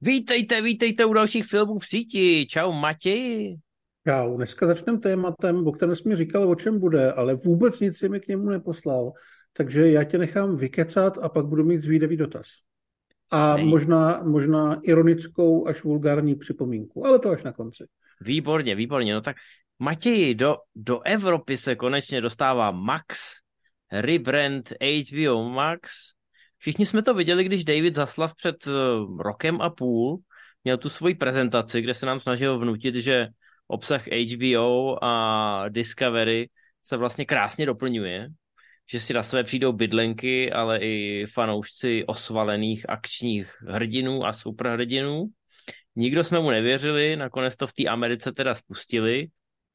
Vítejte, vítejte u dalších filmů v síti. Čau Matěji. Čau, dneska začneme tématem, o kterém jsi mi říkal, o čem bude, ale vůbec nic si mi k němu neposlal. Takže já tě nechám vykecat a pak budu mít zvídavý dotaz. A možná, možná ironickou až vulgární připomínku, ale to až na konci. Výborně, výborně. No tak Matěji, do, do Evropy se konečně dostává Max, rebrand HBO Max. Všichni jsme to viděli, když David Zaslav před uh, rokem a půl měl tu svoji prezentaci, kde se nám snažil vnutit, že obsah HBO a Discovery se vlastně krásně doplňuje, že si na své přijdou bydlenky, ale i fanoušci osvalených akčních hrdinů a superhrdinů. Nikdo jsme mu nevěřili, nakonec to v té Americe teda spustili.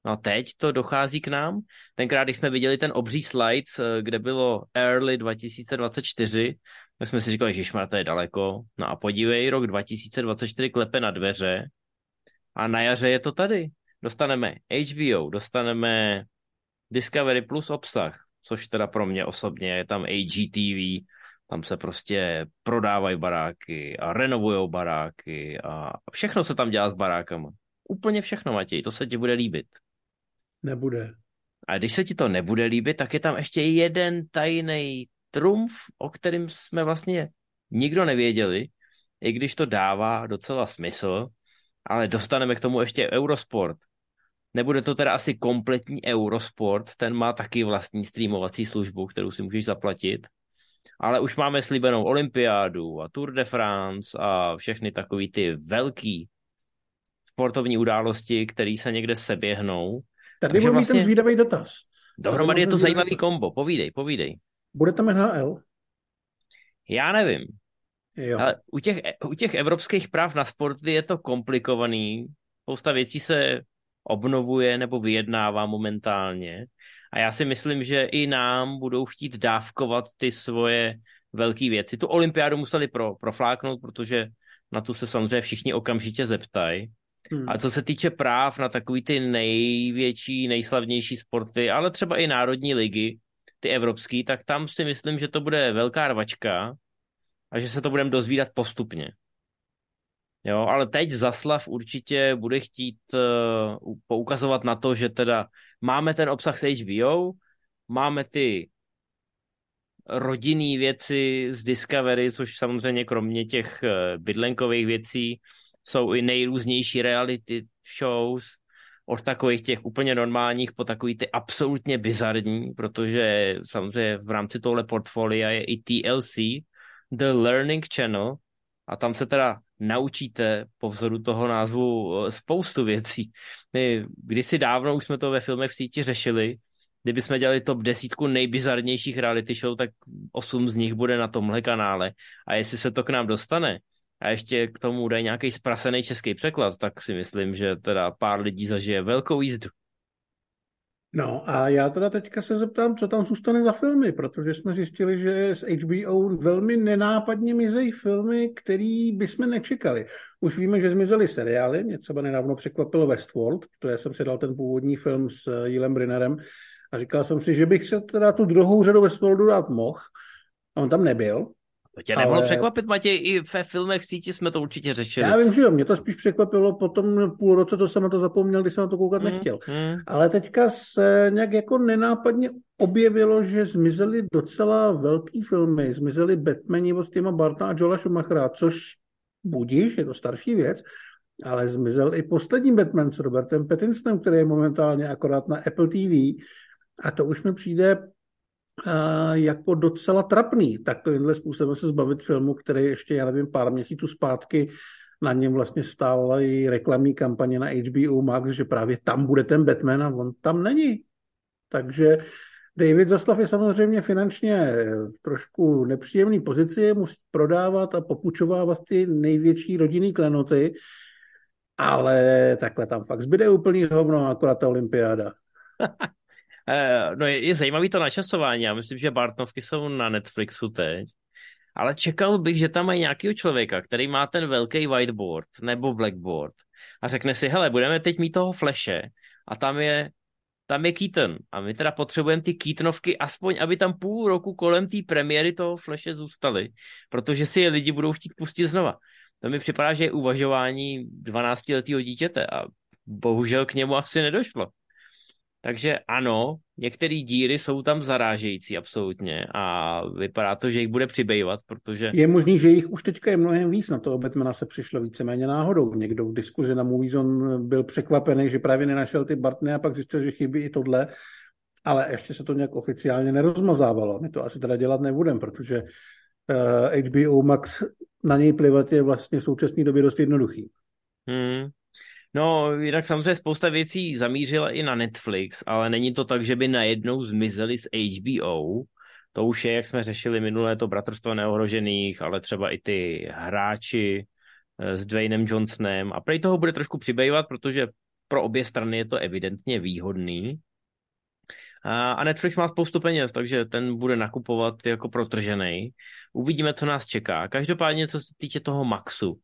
No a teď to dochází k nám. Tenkrát, když jsme viděli ten obří slide, eh, kde bylo early 2024, tak jsme si říkali, že to je daleko. No a podívej, rok 2024 klepe na dveře a na jaře je to tady. Dostaneme HBO, dostaneme Discovery Plus obsah, což teda pro mě osobně je tam AGTV, tam se prostě prodávají baráky a renovují baráky a všechno se tam dělá s barákama. Úplně všechno, Matěj, to se ti bude líbit. Nebude. A když se ti to nebude líbit, tak je tam ještě jeden tajný trumf, o kterém jsme vlastně nikdo nevěděli, i když to dává docela smysl, ale dostaneme k tomu ještě Eurosport. Nebude to teda asi kompletní Eurosport, ten má taky vlastní streamovací službu, kterou si můžeš zaplatit. Ale už máme slíbenou olympiádu a Tour de France a všechny takové ty velký sportovní události, které se někde seběhnou. Tady Takže vlastně... ten zvídavý dotaz. Dohromady je to zajímavý dotaz. kombo. Povídej, povídej. Bude tam NHL? Já nevím. Jo. Ale u těch, u těch evropských práv na sporty je to komplikovaný. Spousta věcí se obnovuje nebo vyjednává momentálně. A já si myslím, že i nám budou chtít dávkovat ty svoje velké věci. Tu olympiádu museli pro, profláknout, protože na tu se samozřejmě všichni okamžitě zeptají. Hmm. A co se týče práv na takový ty největší, nejslavnější sporty, ale třeba i národní ligy, ty evropský, tak tam si myslím, že to bude velká rvačka a že se to budeme dozvídat postupně. Jo, ale teď Zaslav určitě bude chtít uh, poukazovat na to, že teda máme ten obsah s HBO, máme ty rodinné věci z Discovery, což samozřejmě kromě těch uh, bydlenkových věcí jsou i nejrůznější reality shows, od takových těch úplně normálních po takový ty absolutně bizarní, protože samozřejmě v rámci tohle portfolia je i TLC, The Learning Channel, a tam se teda naučíte po vzoru toho názvu eh, spoustu věcí. My kdysi dávno už jsme to ve filmech v síti řešili, kdyby jsme dělali top desítku nejbizarnějších reality show, tak osm z nich bude na tomhle kanále. A jestli se to k nám dostane, a ještě k tomu dají nějaký sprasený český překlad, tak si myslím, že teda pár lidí zažije velkou jízdu. No a já teda teďka se zeptám, co tam zůstane za filmy, protože jsme zjistili, že z HBO velmi nenápadně mizejí filmy, který bychom nečekali. Už víme, že zmizely seriály, mě třeba nedávno překvapilo Westworld, to já jsem si dal ten původní film s Jilem Brinnerem a říkal jsem si, že bych se teda tu druhou řadu Westworldu dát mohl. A on tam nebyl, to tě nemohlo ale... překvapit, Matěj, i ve filmech v síti jsme to určitě řešili. Já vím, že jo, mě to spíš překvapilo po tom půl roce, to jsem na to zapomněl, když jsem na to koukat mm, nechtěl. Mm. Ale teďka se nějak jako nenápadně objevilo, že zmizely docela velký filmy, zmizely Batmani od Tima Barta a Joela Schumachera, což budíš, je to starší věc, ale zmizel i poslední Batman s Robertem Pattinsonem, který je momentálně akorát na Apple TV. A to už mi přijde jako docela trapný takovýmhle způsobem se zbavit filmu, který ještě, já nevím, pár měsíců zpátky na něm vlastně stála i reklamní kampaně na HBO Max, že právě tam bude ten Batman a on tam není. Takže David Zaslav je samozřejmě finančně trošku nepříjemný pozici, musí prodávat a popučovávat ty největší rodinný klenoty, ale takhle tam fakt zbyde úplný hovno, akorát ta olympiáda. Eh, no je, je zajímavý to načasování. Já myslím, že Bartnovky jsou na Netflixu teď. Ale čekal bych, že tam mají nějakého člověka, který má ten velký whiteboard nebo blackboard a řekne si, hele, budeme teď mít toho fleše a tam je tam je Keaton. A my teda potřebujeme ty Keatonovky aspoň, aby tam půl roku kolem té premiéry toho Flashe zůstaly, protože si je lidi budou chtít pustit znova. To mi připadá, že je uvažování 12-letého dítěte a bohužel k němu asi nedošlo. Takže ano, některé díry jsou tam zarážející absolutně a vypadá to, že jich bude přibývat, protože... Je možný, že jich už teďka je mnohem víc, na toho Batmana se přišlo víceméně náhodou. Někdo v diskuzi na Moviezone byl překvapený, že právě nenašel ty Bartny a pak zjistil, že chybí i tohle, ale ještě se to nějak oficiálně nerozmazávalo. My to asi teda dělat nebudeme, protože uh, eh, HBO Max na něj plivat je vlastně v současné době dost jednoduchý. Hmm, No, jinak samozřejmě spousta věcí zamířila i na Netflix, ale není to tak, že by najednou zmizeli z HBO. To už je, jak jsme řešili minulé, to Bratrstvo neohrožených, ale třeba i ty hráči eh, s Dwaynem Johnsonem. A prej toho bude trošku přibývat, protože pro obě strany je to evidentně výhodný. A Netflix má spoustu peněz, takže ten bude nakupovat jako protržený. Uvidíme, co nás čeká. Každopádně, co se týče toho Maxu,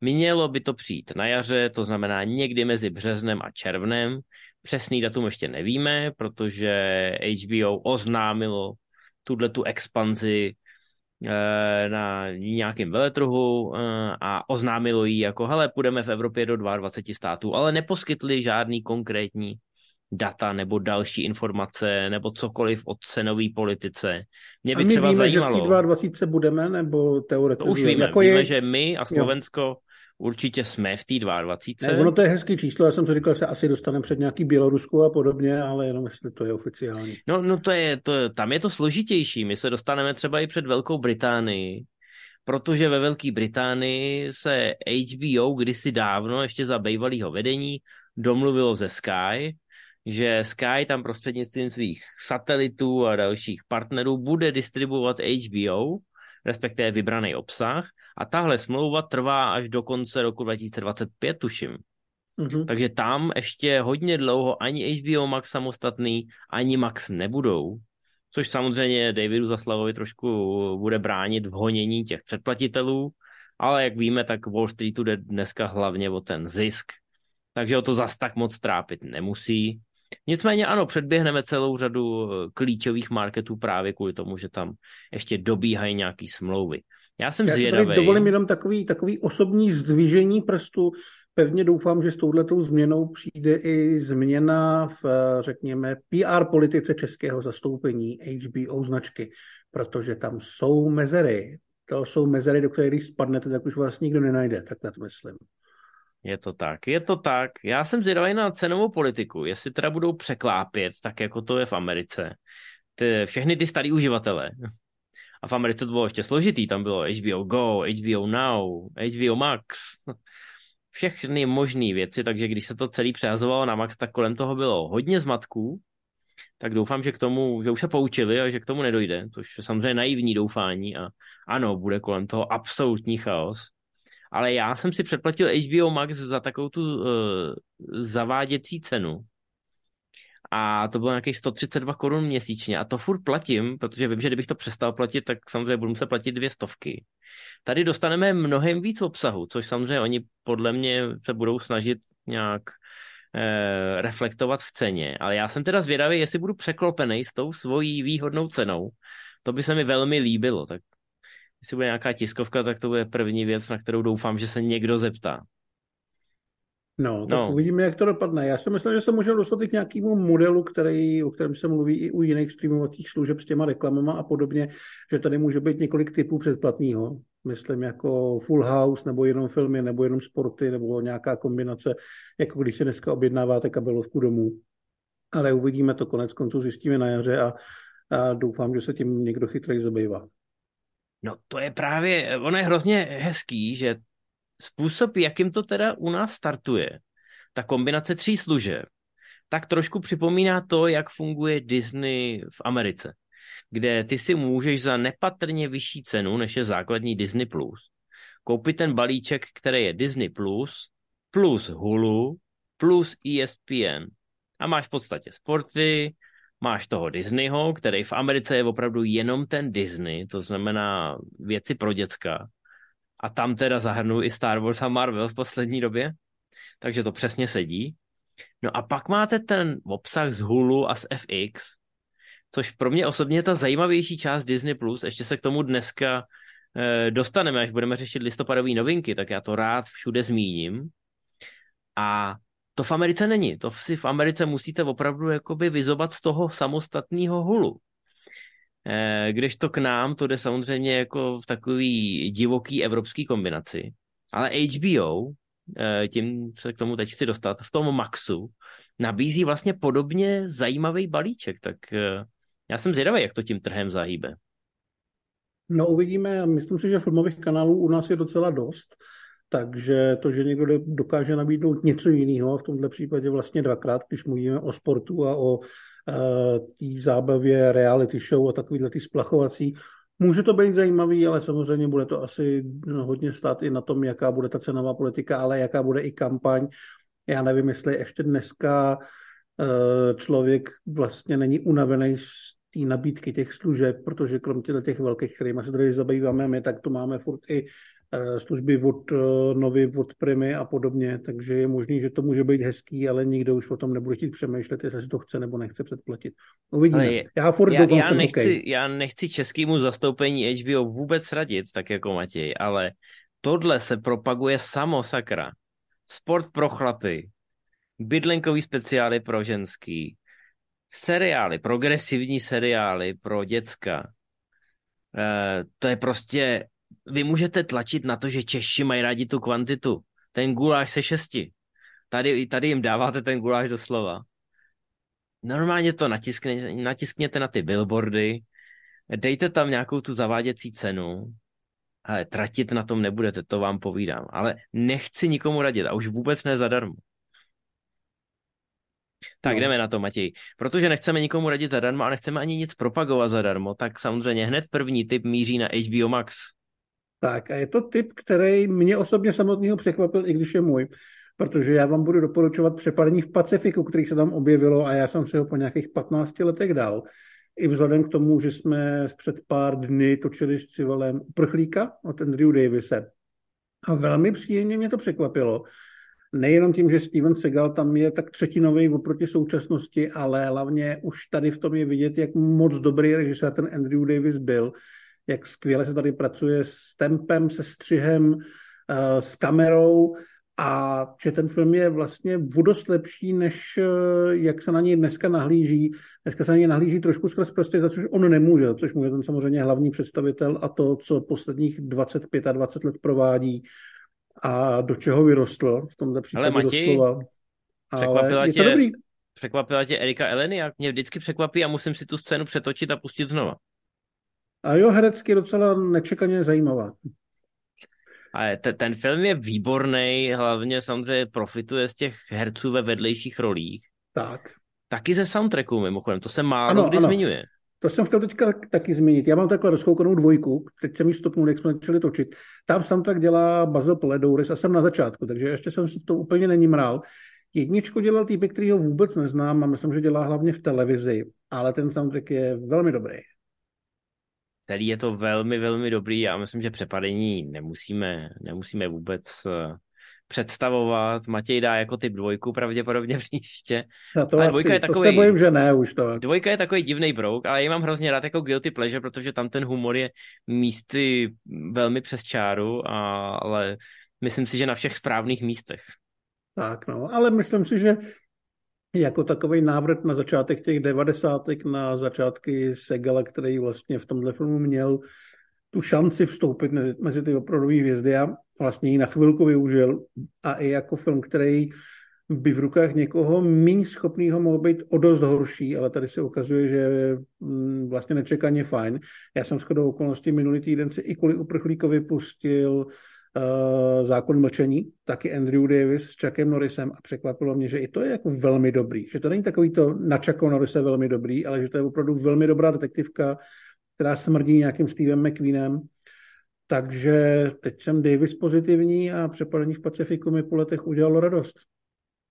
Mělo by to přijít na jaře, to znamená někdy mezi březnem a červnem. Přesný datum ještě nevíme, protože HBO oznámilo tuhle tu expanzi eh, na nějakém veletrhu eh, a oznámilo jí jako, hele, půjdeme v Evropě do 22 států, ale neposkytli žádný konkrétní data nebo další informace nebo cokoliv o cenové politice. Mě by a my třeba víme, zajímalo, že v 22 budeme, nebo teoreticky? To už víme, jako víme, je... že my a Slovensko jo určitě jsme v té 22. Ne, ono to je hezký číslo, já jsem si říkal, že se asi dostaneme před nějaký Bělorusku a podobně, ale jenom jestli to je oficiální. No, no to je, to, tam je to složitější, my se dostaneme třeba i před Velkou Británii, protože ve Velké Británii se HBO kdysi dávno, ještě za bývalého vedení, domluvilo ze Sky, že Sky tam prostřednictvím svých satelitů a dalších partnerů bude distribuovat HBO, respektive vybraný obsah a tahle smlouva trvá až do konce roku 2025, tuším. Mm-hmm. Takže tam ještě hodně dlouho ani HBO Max samostatný, ani Max nebudou. Což samozřejmě Davidu Zaslavovi trošku bude bránit v honění těch předplatitelů, ale jak víme, tak Wall Streetu jde dneska hlavně o ten zisk. Takže o to zas tak moc trápit nemusí. Nicméně ano, předběhneme celou řadu klíčových marketů právě kvůli tomu, že tam ještě dobíhají nějaký smlouvy. Já jsem Já zvědavý. Já dovolím jenom takový, takový osobní zdvižení prstu. Pevně doufám, že s touhletou změnou přijde i změna v, řekněme, PR politice českého zastoupení HBO značky, protože tam jsou mezery. To jsou mezery, do kterých když spadnete, tak už vás nikdo nenajde, tak to myslím. Je to tak, je to tak. Já jsem zvědavý na cenovou politiku, jestli teda budou překlápět, tak jako to je v Americe. Ty, všechny ty starý uživatele, a v Americe to bylo ještě složitý, tam bylo HBO Go, HBO Now, HBO Max, všechny možné věci, takže když se to celý přehazovalo na Max, tak kolem toho bylo hodně zmatků, tak doufám, že k tomu, že už se poučili a že k tomu nedojde, což je samozřejmě naivní doufání a ano, bude kolem toho absolutní chaos. Ale já jsem si předplatil HBO Max za takovou tu uh, zaváděcí cenu, a to bylo nějakých 132 korun měsíčně a to furt platím, protože vím, že kdybych to přestal platit, tak samozřejmě budu muset platit dvě stovky. Tady dostaneme mnohem víc obsahu, což samozřejmě oni podle mě se budou snažit nějak eh, reflektovat v ceně, ale já jsem teda zvědavý, jestli budu překlopený s tou svojí výhodnou cenou. To by se mi velmi líbilo, tak jestli bude nějaká tiskovka, tak to bude první věc, na kterou doufám, že se někdo zeptá. No, tak no. uvidíme, jak to dopadne. Já si myslím, že se můžeme dostat i k nějakému modelu, který, o kterém se mluví i u jiných streamovacích služeb s těma reklamama a podobně, že tady může být několik typů předplatného. Myslím jako full house, nebo jenom filmy, nebo jenom sporty, nebo nějaká kombinace, jako když si dneska objednáváte kabelovku domů. Ale uvidíme to konec konců, zjistíme na jaře a, a doufám, že se tím někdo chytrý zabývá. No to je právě, ono je hrozně hezký, že způsob, jakým to teda u nás startuje, ta kombinace tří služeb, tak trošku připomíná to, jak funguje Disney v Americe, kde ty si můžeš za nepatrně vyšší cenu, než je základní Disney+, Plus, koupit ten balíček, který je Disney+, Plus, plus Hulu, plus ESPN. A máš v podstatě sporty, máš toho Disneyho, který v Americe je opravdu jenom ten Disney, to znamená věci pro děcka a tam teda zahrnu i Star Wars a Marvel v poslední době, takže to přesně sedí. No a pak máte ten obsah z Hulu a z FX, což pro mě osobně je ta zajímavější část Disney+, Plus. ještě se k tomu dneska e, dostaneme, až budeme řešit listopadové novinky, tak já to rád všude zmíním. A to v Americe není. To si v Americe musíte opravdu jakoby vyzobat z toho samostatného hulu. E, když to k nám, to jde samozřejmě jako v takový divoký evropský kombinaci. Ale HBO, e, tím se k tomu teď chci dostat, v tom Maxu, nabízí vlastně podobně zajímavý balíček, tak e, já jsem zvědavý, jak to tím trhem zahýbe. No uvidíme, myslím si, že filmových kanálů u nás je docela dost, takže to, že někdo dokáže nabídnout něco jiného, v tomto případě vlastně dvakrát, když mluvíme o sportu a o uh, té zábavě reality show a takovýhle ty splachovací, Může to být zajímavý, ale samozřejmě bude to asi no, hodně stát i na tom, jaká bude ta cenová politika, ale jaká bude i kampaň. Já nevím, jestli ještě dneska uh, člověk vlastně není unavený z té nabídky těch služeb, protože krom těch velkých, kterými se tady zabýváme my, tak tu máme furt i eh, služby od eh, Novy, od Primy a podobně, takže je možný, že to může být hezký, ale nikdo už o tom nebude chtít přemýšlet, jestli si to chce nebo nechce předplatit. Uvidíme. Ale já furt já, já, nechci, já nechci českému zastoupení HBO vůbec radit, tak jako Matěj, ale tohle se propaguje samo, sakra. Sport pro chlapy, bydlenkový speciály pro ženský, seriály, progresivní seriály pro děcka, e, to je prostě, vy můžete tlačit na to, že Češi mají rádi tu kvantitu. Ten guláš se šesti. Tady, tady jim dáváte ten guláš doslova. Normálně to natiskne, natiskněte na ty billboardy, dejte tam nějakou tu zaváděcí cenu, ale tratit na tom nebudete, to vám povídám. Ale nechci nikomu radit a už vůbec ne zadarmo. Tak no. jdeme na to, Matěj. Protože nechceme nikomu radit zadarmo a nechceme ani nic propagovat zadarmo, tak samozřejmě hned první tip míří na HBO Max. Tak a je to tip, který mě osobně samotného překvapil, i když je můj, protože já vám budu doporučovat přepadení v Pacifiku, který se tam objevilo a já jsem si ho po nějakých 15 letech dal. I vzhledem k tomu, že jsme před pár dny točili s civilem uprchlíka od Andrew Davise. A velmi příjemně mě to překvapilo, nejenom tím, že Steven Seagal tam je tak třetinový oproti současnosti, ale hlavně už tady v tom je vidět, jak moc dobrý režisér ten Andrew Davis byl, jak skvěle se tady pracuje s tempem, se střihem, eh, s kamerou a že ten film je vlastně dost lepší, než eh, jak se na něj dneska nahlíží. Dneska se na něj nahlíží trošku skrz prostě, za což on nemůže, což může ten samozřejmě hlavní představitel a to, co posledních 25 a 20 let provádí, a do čeho vyrostl v tomto případě Ale Matěj, doslova. Ale je tě, to dobrý. Překvapila tě Erika Eleny, jak mě vždycky překvapí a musím si tu scénu přetočit a pustit znova. A jo, herecky docela nečekaně zajímavá. Ale te, ten film je výborný, hlavně samozřejmě profituje z těch herců ve vedlejších rolích. Tak. Taky ze soundtracku mimochodem, to se málo ano, kdy ano. zmiňuje. To jsem chtěl teďka taky zmínit. Já mám takhle rozkoukanou dvojku, teď jsem ji stopnul, jak jsme začali točit. Tam tak dělá Basil Poledouris a jsem na začátku, takže ještě jsem si to úplně není mrál. Jedničku dělal týpek, který ho vůbec neznám a myslím, že dělá hlavně v televizi, ale ten soundtrack je velmi dobrý. Celý je to velmi, velmi dobrý a myslím, že přepadení nemusíme, nemusíme vůbec eh, představovat. Matěj dá jako typ dvojku pravděpodobně příště. No to, ale dvojka asi, je takový, to se bojím, že ne už to. Dvojka je takový divný brouk, ale já mám hrozně rád jako guilty pleasure, protože tam ten humor je místy velmi přes čáru, a, ale myslím si, že na všech správných místech. Tak no, ale myslím si, že jako takový návrat na začátek těch devadesátek, na začátky Segala, který vlastně v tomhle filmu měl tu šanci vstoupit mezi, mezi ty opravdové hvězdy a vlastně ji na chvilku využil a i jako film, který by v rukách někoho méně schopného mohl být o dost horší, ale tady se ukazuje, že je mm, vlastně nečekaně fajn. Já jsem shodou okolností minulý týden si i kvůli uprchlíkovi pustil uh, Zákon mlčení, taky Andrew Davis s Chuckem Norrisem a překvapilo mě, že i to je jako velmi dobrý. Že to není takový to na Chucka Norrise velmi dobrý, ale že to je opravdu velmi dobrá detektivka, která smrdí nějakým Stevem McQueenem. Takže teď jsem Davis pozitivní a přepadení v Pacifiku mi po letech udělalo radost.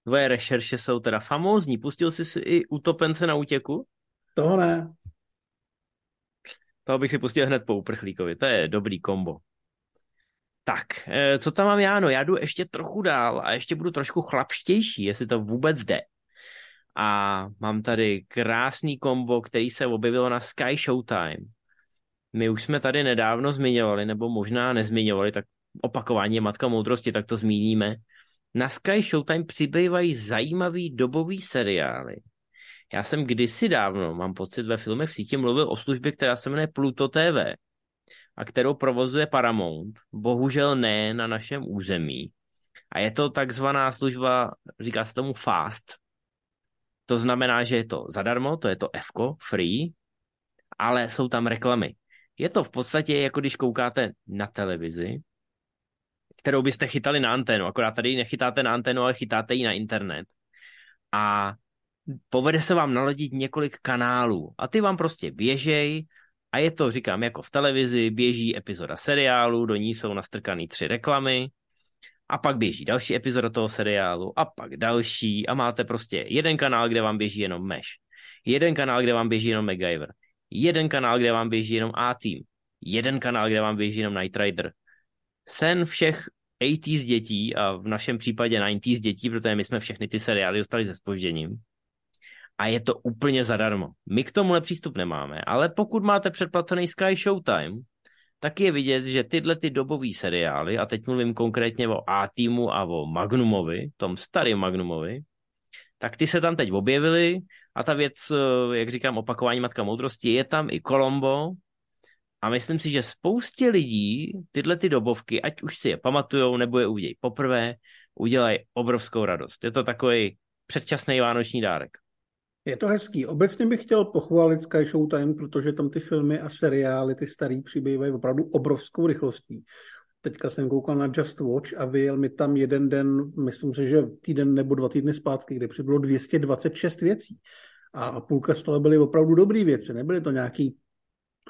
Tvoje rešerše jsou teda famózní. Pustil jsi si i utopence na útěku? Toho ne. Toho bych si pustil hned po uprchlíkovi. To je dobrý kombo. Tak, eh, co tam mám já? No, já jdu ještě trochu dál a ještě budu trošku chlapštější, jestli to vůbec jde. A mám tady krásný kombo, který se objevilo na Sky Showtime. My už jsme tady nedávno zmiňovali, nebo možná nezmiňovali, tak opakování matka moudrosti, tak to zmíníme. Na Sky Showtime přibývají zajímavý dobový seriály. Já jsem kdysi dávno, mám pocit, ve filmech v síti mluvil o službě, která se jmenuje Pluto TV a kterou provozuje Paramount. Bohužel ne na našem území. A je to takzvaná služba, říká se tomu Fast. To znamená, že je to zadarmo, to je to F, free, ale jsou tam reklamy. Je to v podstatě jako když koukáte na televizi, kterou byste chytali na anténu, akorát tady nechytáte na anténu, ale chytáte ji na internet. A povede se vám naladit několik kanálů a ty vám prostě běžej a je to, říkám, jako v televizi, běží epizoda seriálu, do ní jsou nastrkaný tři reklamy a pak běží další epizoda toho seriálu a pak další a máte prostě jeden kanál, kde vám běží jenom Mesh, jeden kanál, kde vám běží jenom MacGyver, jeden kanál, kde vám běží jenom A-Team, jeden kanál, kde vám běží jenom Night Rider. Sen všech 80s dětí a v našem případě 90s dětí, protože my jsme všechny ty seriály dostali se spožděním. A je to úplně zadarmo. My k tomu přístup nemáme, ale pokud máte předplacený Sky Showtime, tak je vidět, že tyhle ty dobové seriály, a teď mluvím konkrétně o A-Teamu a o Magnumovi, tom starém Magnumovi, tak ty se tam teď objevily a ta věc, eh, jak říkám, opakování Matka moudrosti, je tam i Colombo a myslím si, že spoustě lidí tyhle ty dobovky, ať už si je pamatujou nebo je uvidějí poprvé, udělají obrovskou radost. Je to takový předčasný vánoční dárek. Je to hezký. Obecně bych chtěl pochválit Sky Showtime, protože tam ty filmy a seriály, ty starý přibývají opravdu obrovskou rychlostí. Teďka jsem koukal na Just Watch a vyjel mi tam jeden den, myslím si, že týden nebo dva týdny zpátky, kde přibylo 226 věcí. A půlka z toho byly opravdu dobré věci, nebyly to nějaký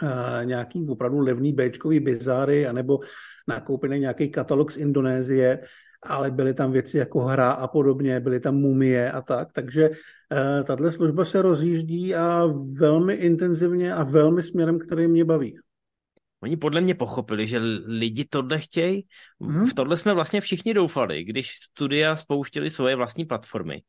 Uh, nějaký opravdu levný Bčkový bizáry, anebo nakoupený nějaký katalog z Indonésie, ale byly tam věci jako hra a podobně, byly tam mumie a tak, takže uh, tahle služba se rozjíždí a velmi intenzivně a velmi směrem, který mě baví. Oni podle mě pochopili, že lidi tohle chtějí. Hmm. V tohle jsme vlastně všichni doufali, když studia spouštěli svoje vlastní platformy.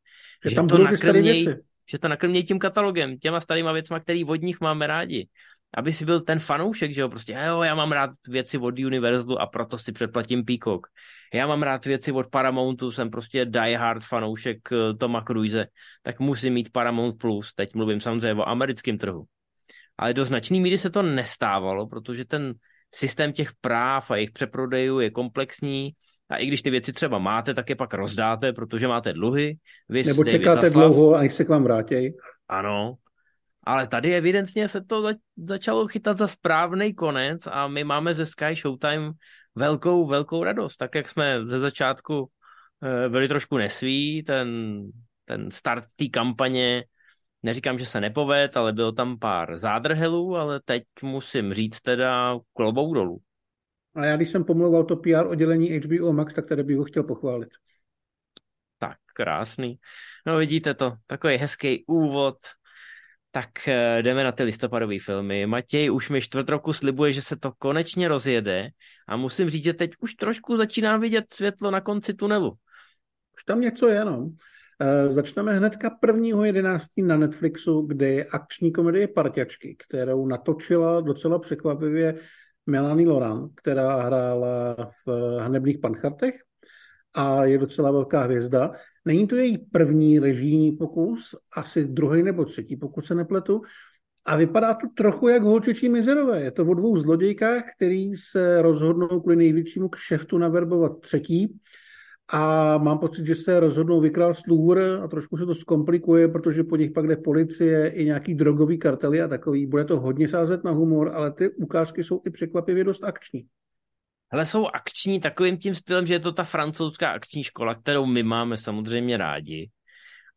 Že, že tam to nakrmějí, že to nakrmějí tím katalogem, těma starýma věcma, který od nich máme rádi aby si byl ten fanoušek, že jo, prostě jo, já mám rád věci od Universalu a proto si předplatím Peacock. Já mám rád věci od Paramountu, jsem prostě die hard fanoušek eh, Toma Cruise, tak musím mít Paramount Plus, teď mluvím samozřejmě o americkém trhu. Ale do značné míry se to nestávalo, protože ten systém těch práv a jejich přeprodejů je komplexní a i když ty věci třeba máte, tak je pak rozdáte, protože máte dluhy. Vy Nebo čekáte dlouho a se k vám vrátí. Ano, ale tady evidentně se to začalo chytat za správný konec a my máme ze Sky Showtime velkou, velkou radost. Tak jak jsme ze začátku eh, byli trošku nesví, ten, ten start té kampaně, neříkám, že se nepoved, ale bylo tam pár zádrhelů, ale teď musím říct teda klobou dolů. A já když jsem pomluval to PR oddělení HBO Max, tak tady bych ho chtěl pochválit. Tak, krásný. No vidíte to, takový hezký úvod tak eh, jdeme na ty listopadové filmy. Matěj už mi čtvrt roku slibuje, že se to konečně rozjede a musím říct, že teď už trošku začíná vidět světlo na konci tunelu. Už tam něco je, no. E, začneme hnedka 1.11. na Netflixu, kde je akční komedie Parťačky, kterou natočila docela překvapivě Melanie Loran, která hrála v Hanebných panchartech a je docela velká hvězda. Není to její první režijní pokus, asi druhý nebo třetí, pokud se nepletu. A vypadá to trochu jak holčičí mizerové. Je to o dvou zlodějkách, který se rozhodnou kvůli největšímu kšeftu naverbovat třetí. A mám pocit, že se rozhodnou vykrát slůvr a trošku se to zkomplikuje, protože po nich pak jde policie i nějaký drogový kartely a takový. Bude to hodně sázet na humor, ale ty ukázky jsou i překvapivě dost akční. Hele, jsou akční takovým tím stylem, že je to ta francouzská akční škola, kterou my máme samozřejmě rádi,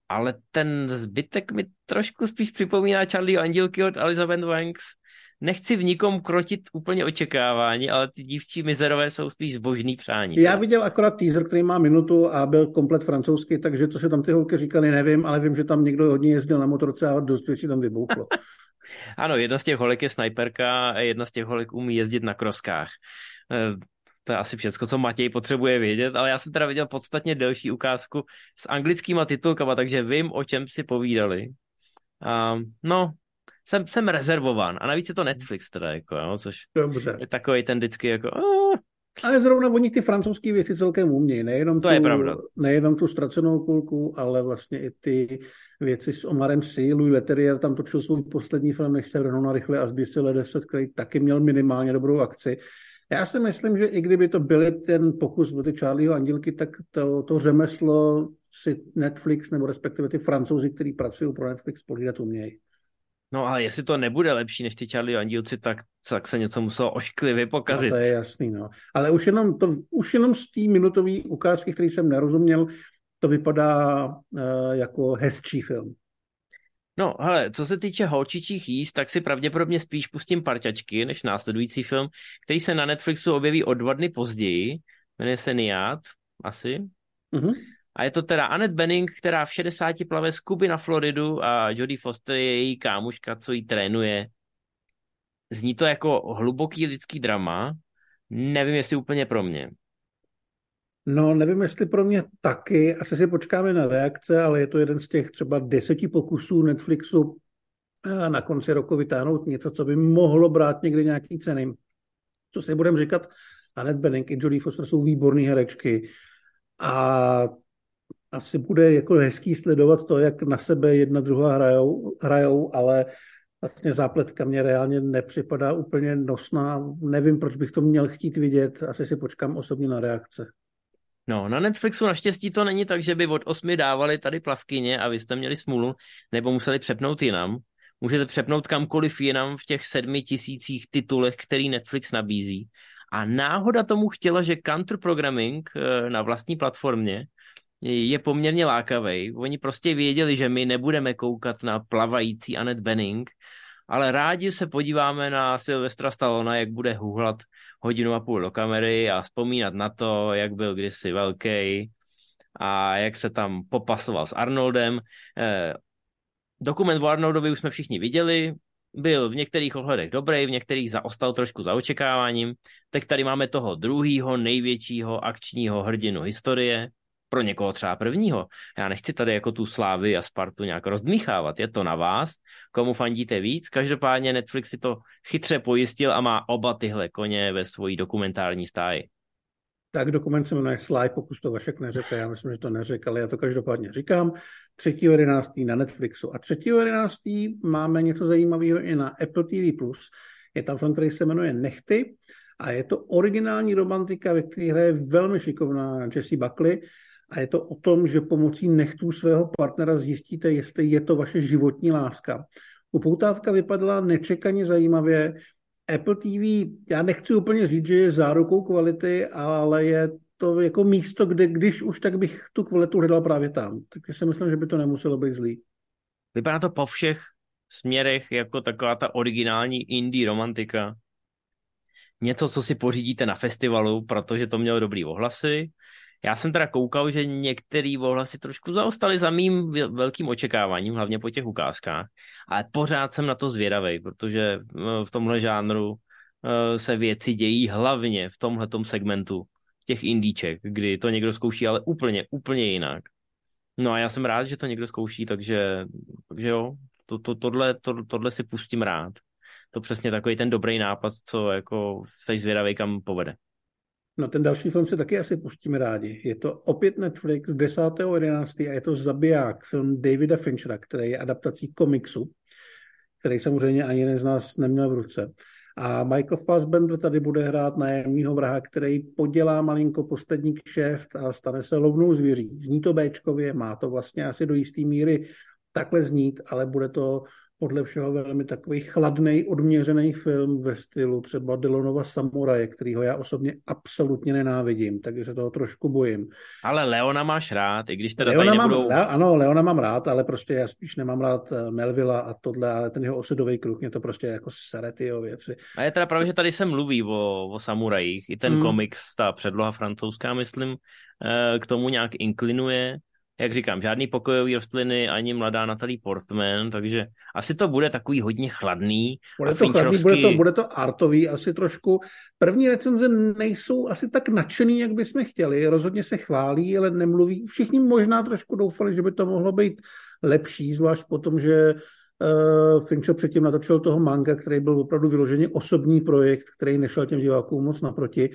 ale ten zbytek mi trošku spíš připomíná Charlie Andílky od Elizabeth Wanks. Nechci v nikom krotit úplně očekávání, ale ty dívčí mizerové jsou spíš zbožný přání. Já viděl akorát teaser, který má minutu a byl komplet francouzský, takže co se tam ty holky říkali, nevím, ale vím, že tam někdo hodně jezdil na motorce a dost věcí tam vybouchlo. ano, jedna z těch holek je sniperka a jedna z těch holek umí jezdit na kroskách. Eh, to je asi všechno, co Matěj potřebuje vědět, ale já jsem teda viděl podstatně delší ukázku s anglickýma titulkama, takže vím, o čem si povídali. Um, no, jsem, jsem rezervován. A navíc je to Netflix teda, jako, jo, což Dobře. je takový ten vždycky jako... Uh, ale zrovna oni ty francouzské věci celkem umějí. Nejenom to tu, je pravda. Nejenom tu ztracenou kulku, ale vlastně i ty věci s Omarem Sy. Louis Leterrier tam točil svůj poslední film, než se vrhnul na rychle a zběstil 10, který taky měl minimálně dobrou akci. Já si myslím, že i kdyby to byly ten pokus o ty Charlieho Andělky, tak to, to řemeslo si Netflix, nebo respektive ty francouzi, kteří pracují pro Netflix, pohlídat umějí. No ale jestli to nebude lepší než ty Charlie Andílci, tak, tak se něco muselo ošklivě pokazit. No, to je jasný, no. Ale už jenom, to, už jenom z té minutové ukázky, který jsem nerozuměl, to vypadá uh, jako hezčí film. No, hele, co se týče holčičích jíst, tak si pravděpodobně spíš pustím parťačky, než následující film, který se na Netflixu objeví o dva dny později. Jmenuje se Niat, asi. Mm-hmm. A je to teda Annette Benning, která v 60 plave z Kuby na Floridu a Jodie Foster je její kámuška, co ji trénuje. Zní to jako hluboký lidský drama. Nevím, jestli úplně pro mě. No, nevím, jestli pro mě taky. Asi si počkáme na reakce, ale je to jeden z těch třeba deseti pokusů Netflixu eh, na konci roku vytáhnout něco, co by mohlo brát někdy nějaký ceny. Co si budeme říkat, Annette Bening i Jodie Foster jsou výborné herečky a asi bude jako hezký sledovat to, jak na sebe jedna druhá hrajou, hrajou ale vlastně zápletka mě reálně nepřipadá úplně nosná. Nevím, proč bych to měl chtít vidět, asi si počkám osobně na reakce. No, na Netflixu naštěstí to není tak, že by od osmi dávali tady plavkyně a vy jste měli smůlu, nebo museli přepnout jinam. Můžete přepnout kamkoliv jinam v těch sedmi tisících titulech, který Netflix nabízí. A náhoda tomu chtěla, že counter programming eh, na vlastní platformě je poměrně lákavý. Oni prostě věděli, že my nebudeme koukat na plavající Annette Benning, ale rádi se podíváme na Silvestra Stallona, jak bude huhlat hodinu a půl do kamery a vzpomínat na to, jak byl kdysi velký a jak se tam popasoval s Arnoldem. Eh, dokument o Arnoldovi už jsme všichni viděli, byl v některých ohledech dobrý, v některých zaostal trošku za očekáváním. Teď tady máme toho druhého největšího akčního hrdinu historie, pro někoho třeba prvního. Já nechci tady jako tu slávy a Spartu nějak rozdmíchávat, je to na vás, komu fandíte víc. Každopádně Netflix si to chytře pojistil a má oba tyhle koně ve svojí dokumentární stáji. Tak dokument se jmenuje Sly, pokud to Vašek neřekl, já myslím, že to neřekl, ale já to každopádně říkám. 3.11. na Netflixu. A 3.11. máme něco zajímavého i na Apple TV+. Je tam film, který se jmenuje Nechty a je to originální romantika, ve které hraje velmi šikovná Jessie Buckley a je to o tom, že pomocí nechtů svého partnera zjistíte, jestli je to vaše životní láska. Upoutávka vypadala nečekaně zajímavě. Apple TV, já nechci úplně říct, že je zárukou kvality, ale je to jako místo, kde když už, tak bych tu kvalitu hledal právě tam. Takže si myslím, že by to nemuselo být zlý. Vypadá to po všech směrech jako taková ta originální indie romantika. Něco, co si pořídíte na festivalu, protože to mělo dobrý ohlasy já jsem teda koukal, že některý ohlasy trošku zaostali za mým velkým očekáváním, hlavně po těch ukázkách, ale pořád jsem na to zvědavý, protože eh, v tomhle žánru eh, se věci dějí hlavně v tomhle segmentu těch indíček, kdy to někdo zkouší, ale úplně, úplně jinak. No a já jsem rád, že to někdo zkouší, takže, takže jo, to, to, tohle, to, tohle si pustím rád. To přesně takový ten dobrý nápad, co jako jsi zvědavý, kam povede. No ten další film si taky asi pustíme rádi. Je to opět Netflix 10.11. a je to Zabiják, film Davida Finchera, který je adaptací komiksu, který samozřejmě ani jeden z nás neměl v ruce. A Michael Fassbender tady bude hrát nájemního vraha, který podělá malinko poslední kšeft a stane se lovnou zvěří. Zní to Bčkově, má to vlastně asi do jisté míry takhle znít, ale bude to podle všeho velmi takový chladný, odměřený film ve stylu třeba Delonova Samuraje, kterýho já osobně absolutně nenávidím, takže se toho trošku bojím. Ale Leona máš rád, i když teda Leona tady nebudou... mám, Le, ano, Leona mám rád, ale prostě já spíš nemám rád eh, Melvilla a tohle, ale ten jeho osudový kruh mě to prostě jako sere ty věci. A je teda pravda, že tady se mluví o, o samurajích, i ten hmm. komiks, ta předloha francouzská, myslím, eh, k tomu nějak inklinuje, jak říkám, žádný pokojový rostliny, ani mladá Natalie Portman, takže asi to bude takový hodně chladný. Bude to chladný, bude to, bude to artový asi trošku. První recenze nejsou asi tak nadšený, jak bychom chtěli. Rozhodně se chválí, ale nemluví. Všichni možná trošku doufali, že by to mohlo být lepší, zvlášť potom, že uh, Fincher předtím natočil toho manga, který byl opravdu vyloženě osobní projekt, který nešel těm divákům moc naproti.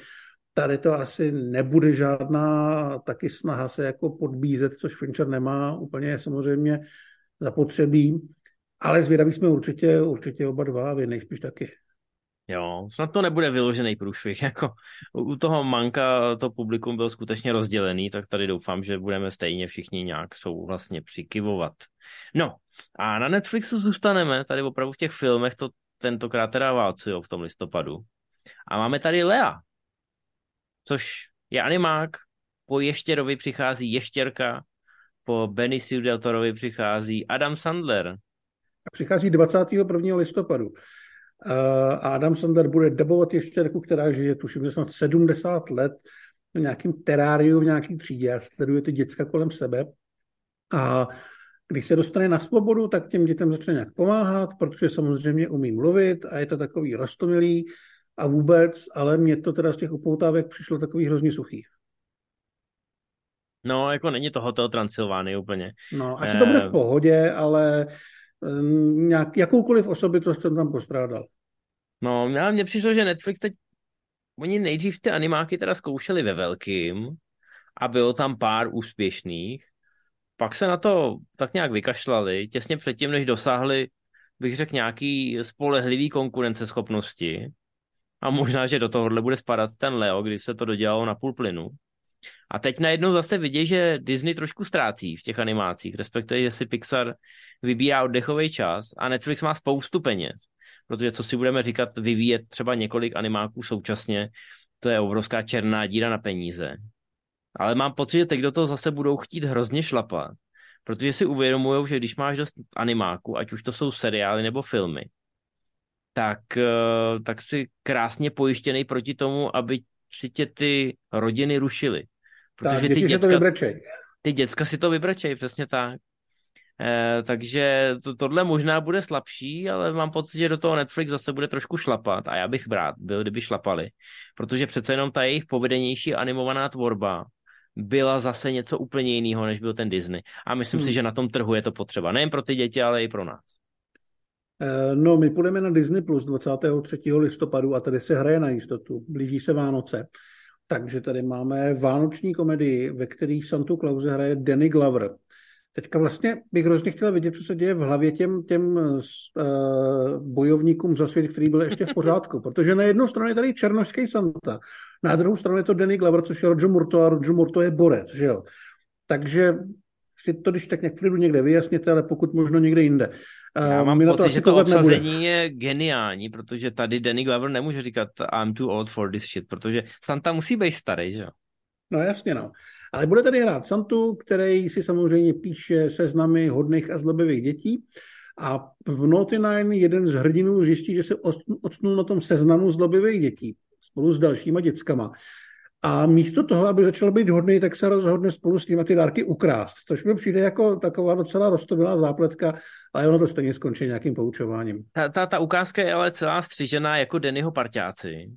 Tady to asi nebude žádná taky snaha se jako podbízet, což Fincher nemá úplně samozřejmě zapotřebí, ale zvědaví jsme určitě, určitě oba dva, vy nejspíš taky. Jo, snad to nebude vyložený průšvih. Jako u toho Manka to publikum byl skutečně rozdělený, tak tady doufám, že budeme stejně všichni nějak souhlasně přikivovat. No a na Netflixu zůstaneme, tady opravdu v těch filmech to tentokrát teda válcují v tom listopadu. A máme tady Lea, je animák, po Ještěrovi přichází Ještěrka, po Benicio del Torovi přichází Adam Sandler. A přichází 21. listopadu. A Adam Sandler bude dabovat Ještěrku, která žije, tuším, snad 70 let v nějakém teráriu, v nějaký třídě a sleduje ty děcka kolem sebe. A když se dostane na svobodu, tak těm dětem začne nějak pomáhat, protože samozřejmě umí mluvit a je to takový rostomilý a vůbec, ale mě to teda z těch upoutávek přišlo takový hrozně suchý. No, jako není to Hotel Transylvány úplně. No, asi to bude v eh, pohodě, ale nějak, jakoukoliv osobitost jsem tam postrádal. No, mně přišlo, že Netflix teď, oni nejdřív ty animáky teda zkoušeli ve velkým a bylo tam pár úspěšných, pak se na to tak nějak vykašlali, těsně předtím, než dosáhli, bych řekl, nějaký spolehlivý konkurenceschopnosti a možná, že do tohohle bude spadat ten Leo, když se to dodělalo na půl plynu. A teď najednou zase vidí, že Disney trošku ztrácí v těch animacích, respektive, že si Pixar vybírá oddechový čas a Netflix má spoustu peněz. Protože co si budeme říkat, vyvíjet třeba několik animáků současně, to je obrovská černá díra na peníze. Ale mám pocit, že teď do toho zase budou chtít hrozně šlapat, protože si uvědomují, že když máš dost animáků, ať už to jsou seriály nebo filmy, tak, eh, tak si krásně pojištěný proti tomu, aby si tě ty rodiny rušily. Protože tak, ty děcka, to ty děcka si to vybrečej, přesně tak. Eh, takže to, tohle možná bude slabší, ale mám pocit, že do toho Netflix zase bude trošku šlapat a já bych rád byl, kdyby šlapali, protože přece jenom ta jejich povedenější animovaná tvorba byla zase něco úplně jiného, než byl ten Disney. A myslím hmm. si, že na tom trhu je to potřeba. Nejen pro ty děti, ale i pro nás. Eh, no, my půjdeme na Disney Plus 23. listopadu a tady se hraje na jistotu. Blíží se Vánoce. Takže tady máme vánoční komedii, ve kterých Santu Clause hraje Danny Glover. Teďka vlastně bych hrozně chtěl vidět, co se děje v hlavě těm, těm uh, bojovníkům za svět, který byl ještě v pořádku. Protože na jednu stranu je tady černošský Santa, na druhou stranu je to Danny Glover, což je Roger Murto a Roger Murto je borec, že jo. Takže si to když tak nějak v někde vyjasněte, ale pokud možno někde jinde. Já mám pocit, to že to obsazení nebude. je geniální, protože tady Danny Glover nemůže říkat I'm too old for this shit, protože Santa musí být starý, že jo? No jasně, no. Ale bude tady hrát Santu, který si samozřejmě píše seznamy hodných a zlobivých dětí. A v Naughty Nine jeden z hrdinů zjistí, že se odstnul na tom seznamu zlobivých dětí spolu s dalšíma dětskama. A místo toho, aby začal být hodný, tak se rozhodne spolu s nimi ty dárky ukrást, což mi přijde jako taková docela rostovilá zápletka, ale ono to stejně skončí nějakým poučováním. Ta, ta, ta ukázka je ale celá střižená jako Dennyho parťáci.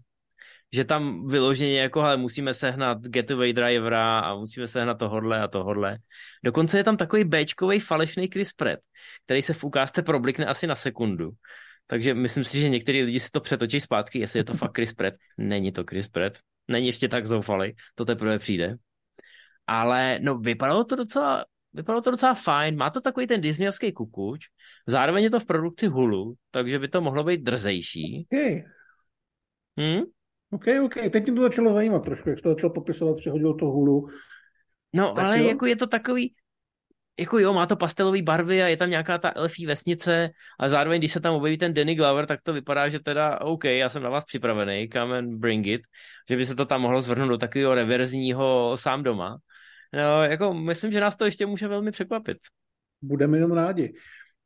Že tam vyloženě jako, ale musíme sehnat getaway drivera a musíme sehnat tohodle a tohodle. Dokonce je tam takový Bčkový falešný Chris Pratt, který se v ukázce problikne asi na sekundu. Takže myslím si, že některý lidi si to přetočí zpátky, jestli je to fakt Chris Pratt. Není to Chris Pratt není ještě tak zoufalý, to teprve přijde. Ale no, vypadalo to docela, vypadalo to docela fajn, má to takový ten disneyovský kukuč, zároveň je to v produkci Hulu, takže by to mohlo být drzejší. Okay. Hm? OK, OK, teď mě to začalo zajímat trošku, jak jsi to začal popisovat, přehodil to Hulu. No, tak ale jo. jako je to takový, jako jo, má to pastelové barvy a je tam nějaká ta elfí vesnice a zároveň, když se tam objeví ten Danny Glover, tak to vypadá, že teda OK, já jsem na vás připravený, come and bring it, že by se to tam mohlo zvrhnout do takového reverzního sám doma. No, jako myslím, že nás to ještě může velmi překvapit. Budeme jenom rádi.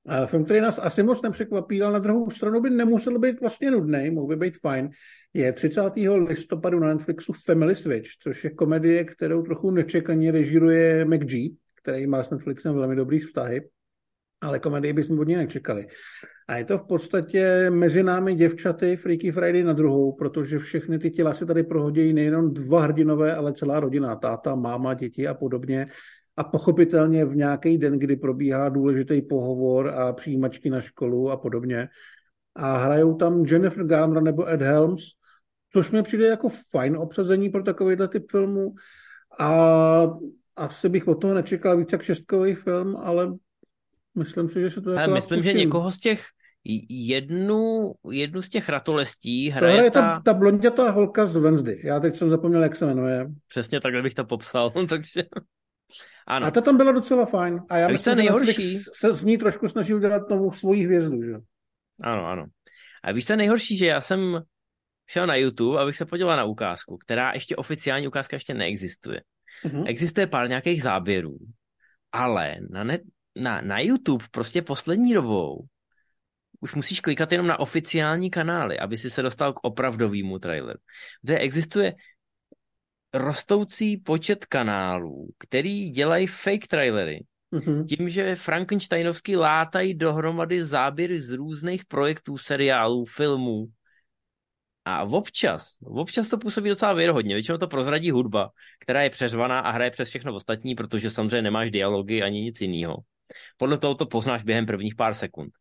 A film, který nás asi moc nepřekvapí, ale na druhou stranu by nemusel být vlastně nudný, mohl by být fajn, je 30. listopadu na Netflixu Family Switch, což je komedie, kterou trochu nečekaně režiruje McG, který má s Netflixem velmi dobrý vztahy, ale komedii bychom od něj nečekali. A je to v podstatě mezi námi děvčaty Freaky Friday na druhou, protože všechny ty těla se tady prohodí nejenom dva hrdinové, ale celá rodina, táta, máma, děti a podobně. A pochopitelně v nějaký den, kdy probíhá důležitý pohovor a přijímačky na školu a podobně. A hrajou tam Jennifer Garner nebo Ed Helms, což mi přijde jako fajn obsazení pro takovýhle typ filmu. A asi bych od toho nečekal více jak šestkový film, ale myslím si, že se to jako Myslím, že někoho z těch jednu, jednu z těch ratolestí hraje, to hraje ta... ta... ta blondětá holka z Wednesday. Já teď jsem zapomněl, jak se jmenuje. Přesně takhle bych to popsal, takže... Ano. A ta tam byla docela fajn. A já a myslím, nejhorší... že Netflix se z ní trošku snaží udělat novou svoji hvězdu, že? Ano, ano. A víš, co nejhorší, že já jsem šel na YouTube, abych se podíval na ukázku, která ještě oficiální ukázka ještě neexistuje. Uh-huh. Existuje pár nějakých záběrů, ale na, net, na, na YouTube prostě poslední dobou už musíš klikat jenom na oficiální kanály, aby si se dostal k opravdovému traileru. Kde existuje rostoucí počet kanálů, který dělají fake trailery, mm-hmm. tím, že Frankensteinovský látají dohromady záběry z různých projektů, seriálů, filmů. A občas, občas to působí docela věrohodně. Většinou to prozradí hudba, která je přeřvaná a hraje přes všechno ostatní, protože samozřejmě nemáš dialogy ani nic jiného. Podle toho to poznáš během prvních pár sekund.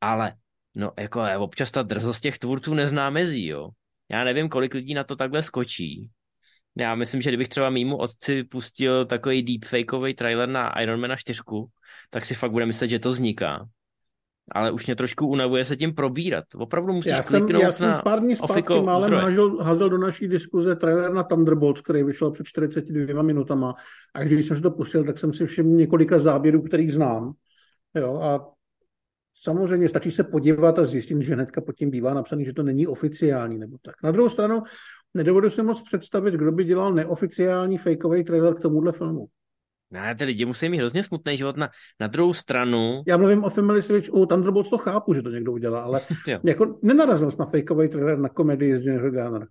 Ale no jako je, občas ta drzost těch tvůrců nezná mezí, jo. Já nevím, kolik lidí na to takhle skočí. Já myslím, že kdybych třeba mýmu otci pustil takový deepfakeový trailer na Ironmana 4, tak si fakt bude myslet, že to vzniká. Ale už mě trošku unavuje se tím probírat. Opravdu musíš já jsem, já jsem pár dní zpátky málem házel, házel do naší diskuze trailer na Thunderbolts, který vyšel před 42 minutama. A když jsem si to pustil, tak jsem si všiml několika záběrů, kterých znám. Jo, a Samozřejmě stačí se podívat a zjistit, že hnedka pod tím bývá napsaný, že to není oficiální nebo tak. Na druhou stranu nedovedu si moc představit, kdo by dělal neoficiální fakeový trailer k tomuhle filmu. Ne, ty lidi musí mít hrozně smutný život na, na druhou stranu. Já mluvím o Family Switch, u Thunderbolts to chápu, že to někdo udělá, ale jako nenarazil jsi na fakeový trailer na komedii s Jennifer Garner.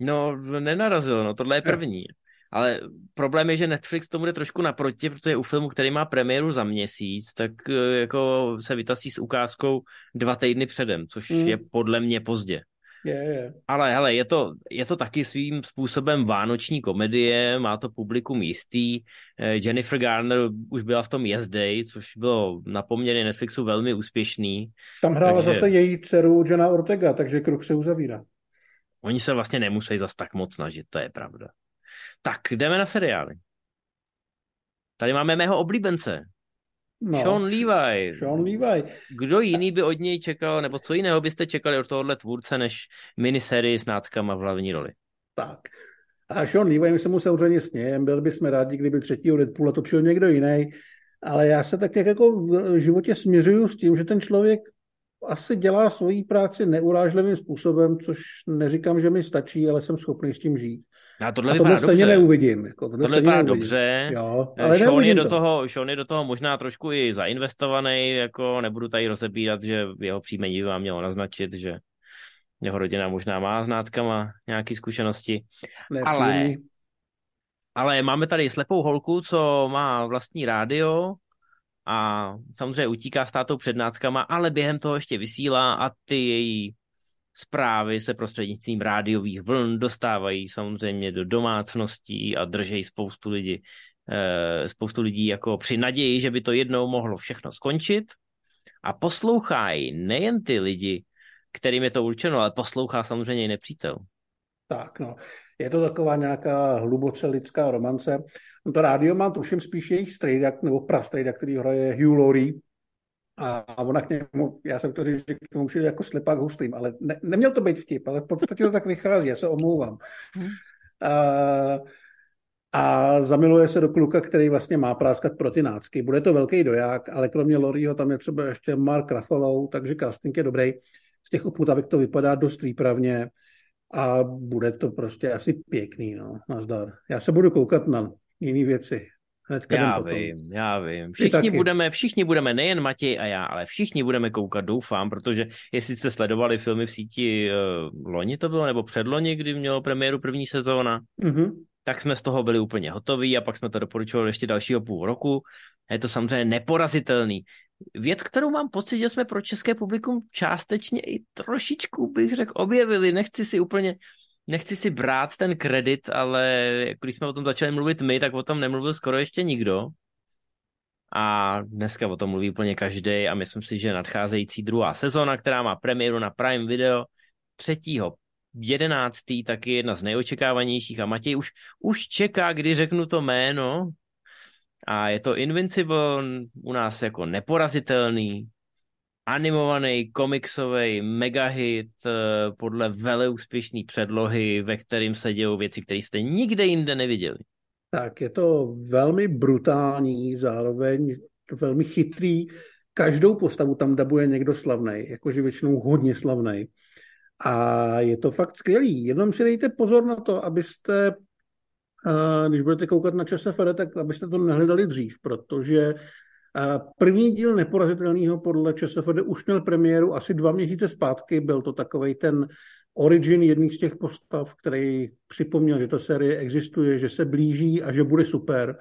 No, nenarazil, no, tohle je první. Je. Ale problém je, že Netflix tomu jde trošku naproti, protože u filmu, který má premiéru za měsíc, tak eh, jako se vytasí s ukázkou dva týdny předem, což mm. je podle mě pozdě. Je, je. Ale hele, je to, je to taky svým způsobem vánoční komedie, má to publikum jistý. Eh, Jennifer Garner už byla v tom Yes Day, což bylo na poměry Netflixu velmi úspěšný. Tam hrála takže... zase její dceru Jenna Ortega, takže kruh se uzavírá. Oni se vlastně nemusí zas tak moc snažit, to je pravda. Tak, jdeme na seriály. Tady máme mého oblíbence. No, Sean Levi. Sean Levi. Kdo jiný by od něj čekal, nebo co jiného byste čekali od tohohle tvůrce, než miniserii s náckama v hlavní roli? Tak. A Sean Levi, my se mu samozřejmě snějem, byl bychom rádi, kdyby třetího Deadpoola točil někdo jiný, ale já se tak jako v životě směřuju s tím, že ten člověk asi dělá svoji práci neurážlivým způsobem, což neříkám, že mi stačí, ale jsem schopný s tím žít. A tohle a tohle stejně neuvidím. Jako, tohle, tohle vypadá dobře. Jo, ale Sean, je do to. toho, Sean je do toho možná trošku i zainvestovaný, jako nebudu tady rozebírat, že jeho příjmení vám mělo naznačit, že jeho rodina možná má s nátkama nějaké zkušenosti. Ale, ale máme tady slepou holku, co má vlastní rádio, a samozřejmě utíká s tátou před náckama, ale během toho ještě vysílá a ty její zprávy se prostřednictvím rádiových vln dostávají samozřejmě do domácností a držejí spoustu lidí, eh, spoustu lidí jako při naději, že by to jednou mohlo všechno skončit a poslouchají nejen ty lidi, kterým je to určeno, ale poslouchá samozřejmě i nepřítel. Tak, no. Je to taková nějaká hluboce lidská romance. No to rádio má tuším spíš jejich strejda, nebo prastrejda, který hraje Hugh Laurie. A ona k němu, já jsem to říct, že k němu přijde jako slepák hustým, ale ne, neměl to být vtip, ale v podstatě to tak vychází, já se omlouvám. A, a zamiluje se do kluka, který vlastně má práskat pro ty nácky. Bude to velký doják, ale kromě Loriho tam je třeba ještě Mark Ruffalo, takže casting je dobrý. Z těch uputavek to vypadá dost výpravně a bude to prostě asi pěkný, no, nazdar. Já se budu koukat na jiné věci. Hnedka já vím, já vím. Všichni budeme, všichni budeme, nejen Matěj a já, ale všichni budeme koukat, doufám, protože jestli jste sledovali filmy v síti uh, loni to bylo, nebo předloni, kdy mělo premiéru první sezóna, mm-hmm. tak jsme z toho byli úplně hotoví a pak jsme to doporučovali ještě dalšího půl roku. Je to samozřejmě neporazitelný. Věc, kterou mám pocit, že jsme pro české publikum částečně i trošičku, bych řekl, objevili. Nechci si úplně, nechci si brát ten kredit, ale když jsme o tom začali mluvit my, tak o tom nemluvil skoro ještě nikdo. A dneska o tom mluví úplně každý a myslím si, že nadcházející druhá sezóna, která má premiéru na Prime Video 3 jedenáctý taky jedna z nejočekávanějších a Matěj už, už čeká, kdy řeknu to jméno a je to Invincible, u nás jako neporazitelný, animovaný, komiksový megahit eh, podle veleúspěšné předlohy, ve kterým se dějou věci, které jste nikde jinde neviděli. Tak, je to velmi brutální, zároveň velmi chytrý. Každou postavu tam dabuje někdo slavný, jakože většinou hodně slavný. A je to fakt skvělý. Jenom si dejte pozor na to, abyste, eh, když budete koukat na ČSFD, tak abyste to nehledali dřív, protože První díl neporazitelného podle ČSFD už měl premiéru asi dva měsíce zpátky. Byl to takový ten origin jedných z těch postav, který připomněl, že ta série existuje, že se blíží a že bude super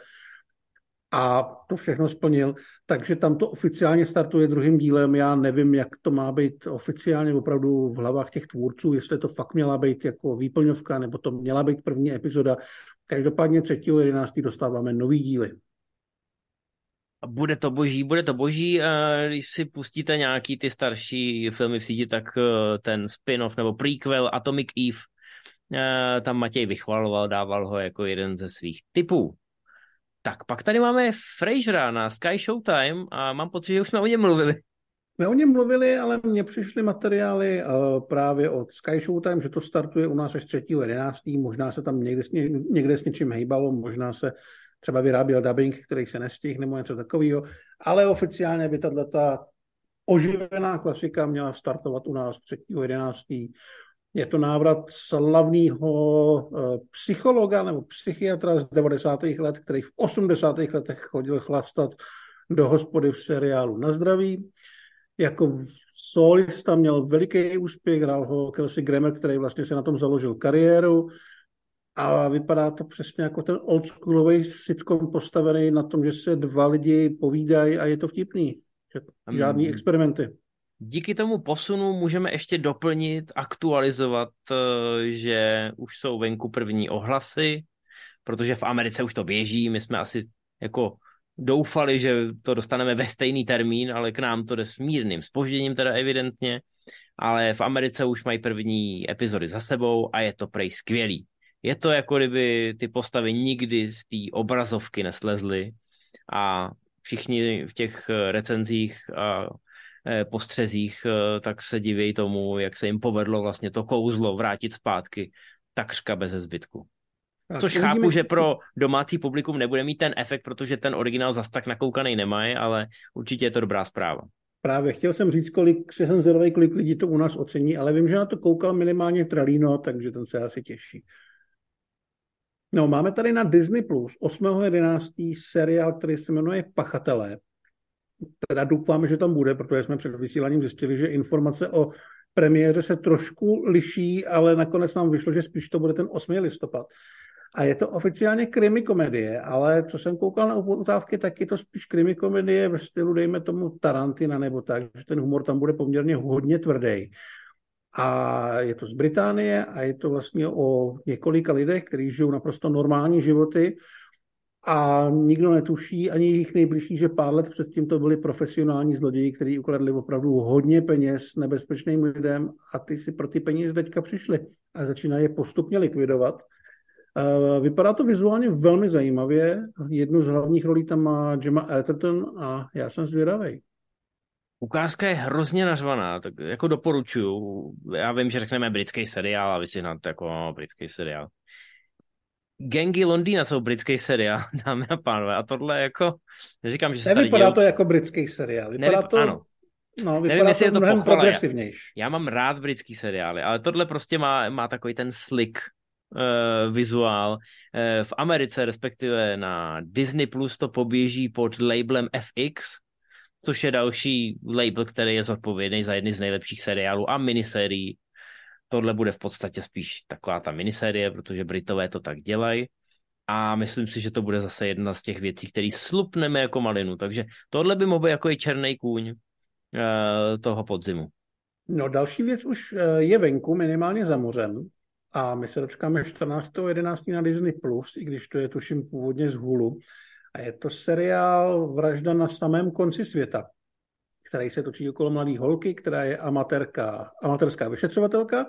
a to všechno splnil, takže tam to oficiálně startuje druhým dílem. Já nevím, jak to má být oficiálně opravdu v hlavách těch tvůrců, jestli to fakt měla být jako výplňovka, nebo to měla být první epizoda. Každopádně 3.11. dostáváme nový díly. Bude to boží, bude to boží. Když si pustíte nějaký ty starší filmy v síti, tak eh, ten spin-off nebo prequel Atomic Eve, eh, tam Matěj vychvaloval, dával ho jako jeden ze svých typů. Tak pak tady máme Frasera na Sky Showtime a mám pocit, že už jsme o něm mluvili. My o něm mluvili, ale mně přišly materiály uh, právě od Sky Showtime, že to startuje u nás až 3.11. Možná se tam někde, někde s něčím hejbalo, možná se třeba vyráběl dubbing, který se nestihl nebo něco takového, ale oficiálně by tato oživená klasika měla startovat u nás 3.11. Je to návrat slavného eh, psychologa nebo psychiatra z 90. let, který v 80. letech chodil chlastat do hospody v seriálu Na zdraví. Jako solista měl veliký úspěch, hrál ho Kelsey Grammer, který vlastně se na tom založil kariéru a vypadá to přesně jako ten oldschoolový sitcom postavený na tom, že se dva lidi povídají a je to vtipný. Žádný experimenty. Díky tomu posunu můžeme ještě doplnit, aktualizovat, eh, že už jsou venku první ohlasy, protože v Americe už to běží, my jsme asi jako doufali, že to dostaneme ve stejný termín, ale k nám to jde s mírným spožděním teda evidentně, ale v Americe už mají první epizody za sebou a je to prej skvělý. Je to jako kdyby ty postavy nikdy z té obrazovky neslezly a všichni v těch recenzích a Eh, postřezích, eh, tak se diví tomu, jak se jim povedlo vlastně to kouzlo vrátit zpátky takřka bez zbytku. Což chápu, že pro domácí publikum nebude mít ten efekt, protože ten originál zas tak nakoukaný nemají, ale určitě je to dobrá zpráva. Právě chtěl jsem říct, kolik, jsem zvědavý, kolik lidí to u nás ocení, ale vím, že na to koukal minimálně Tralino, takže ten se asi těší. No, máme tady na Disney Plus 8.11. seriál, který se jmenuje Pachatelé teda doufáme, že tam bude, protože jsme před vysíláním zjistili, že informace o premiéře se trošku liší, ale nakonec nám vyšlo, že spíš to bude ten 8. listopad. A je to oficiálně krimi komedie, ale co jsem koukal na utávky, tak je to spíš krimi komedie ve stylu, dejme tomu Tarantina nebo tak, že ten humor tam bude poměrně hodně tvrdý. A je to z Británie a je to vlastně o několika lidech, kteří žijou naprosto normální životy, a nikdo netuší, ani jejich nejbližší, že pár let předtím to byli profesionální zloději, kteří ukradli opravdu hodně peněz nebezpečným lidem a ty si pro ty peníze teďka přišli a začínají je postupně likvidovat. Vypadá to vizuálně velmi zajímavě. Jednu z hlavních rolí tam má Gemma Atherton a já jsem zvědavý. Ukázka je hrozně nařvaná, tak jako doporučuju. Já vím, že řekneme britský seriál a vy si na to jako no, britský seriál. Gengy Londýna jsou britský seriál, dámy a pánové. A tohle jako, neříkám, že se Nevypadá děl... to jako britský seriál. Vypadá Nevyp... to... Ano. No, vypadá Nevím, to, je to mnohem pochvala. progresivnější. Já, já mám rád britský seriály, ale tohle prostě má, má takový ten slick uh, vizuál. Uh, v Americe, respektive na Disney Plus to poběží pod labelem FX, což je další label, který je zodpovědný za jedny z nejlepších seriálů a minisérií tohle bude v podstatě spíš taková ta minisérie, protože Britové to tak dělají. a myslím si, že to bude zase jedna z těch věcí, které slupneme jako malinu. Takže tohle by mohl být jako i černý kůň uh, toho podzimu. No další věc už eh, je venku, minimálně za mořem. A my se dočkáme 14.11. na Disney+, Plus, i když to je tuším původně z Hulu. A je to seriál Vražda na samém konci světa, který se točí okolo mladé holky, která je amatérka, amatérská vyšetřovatelka,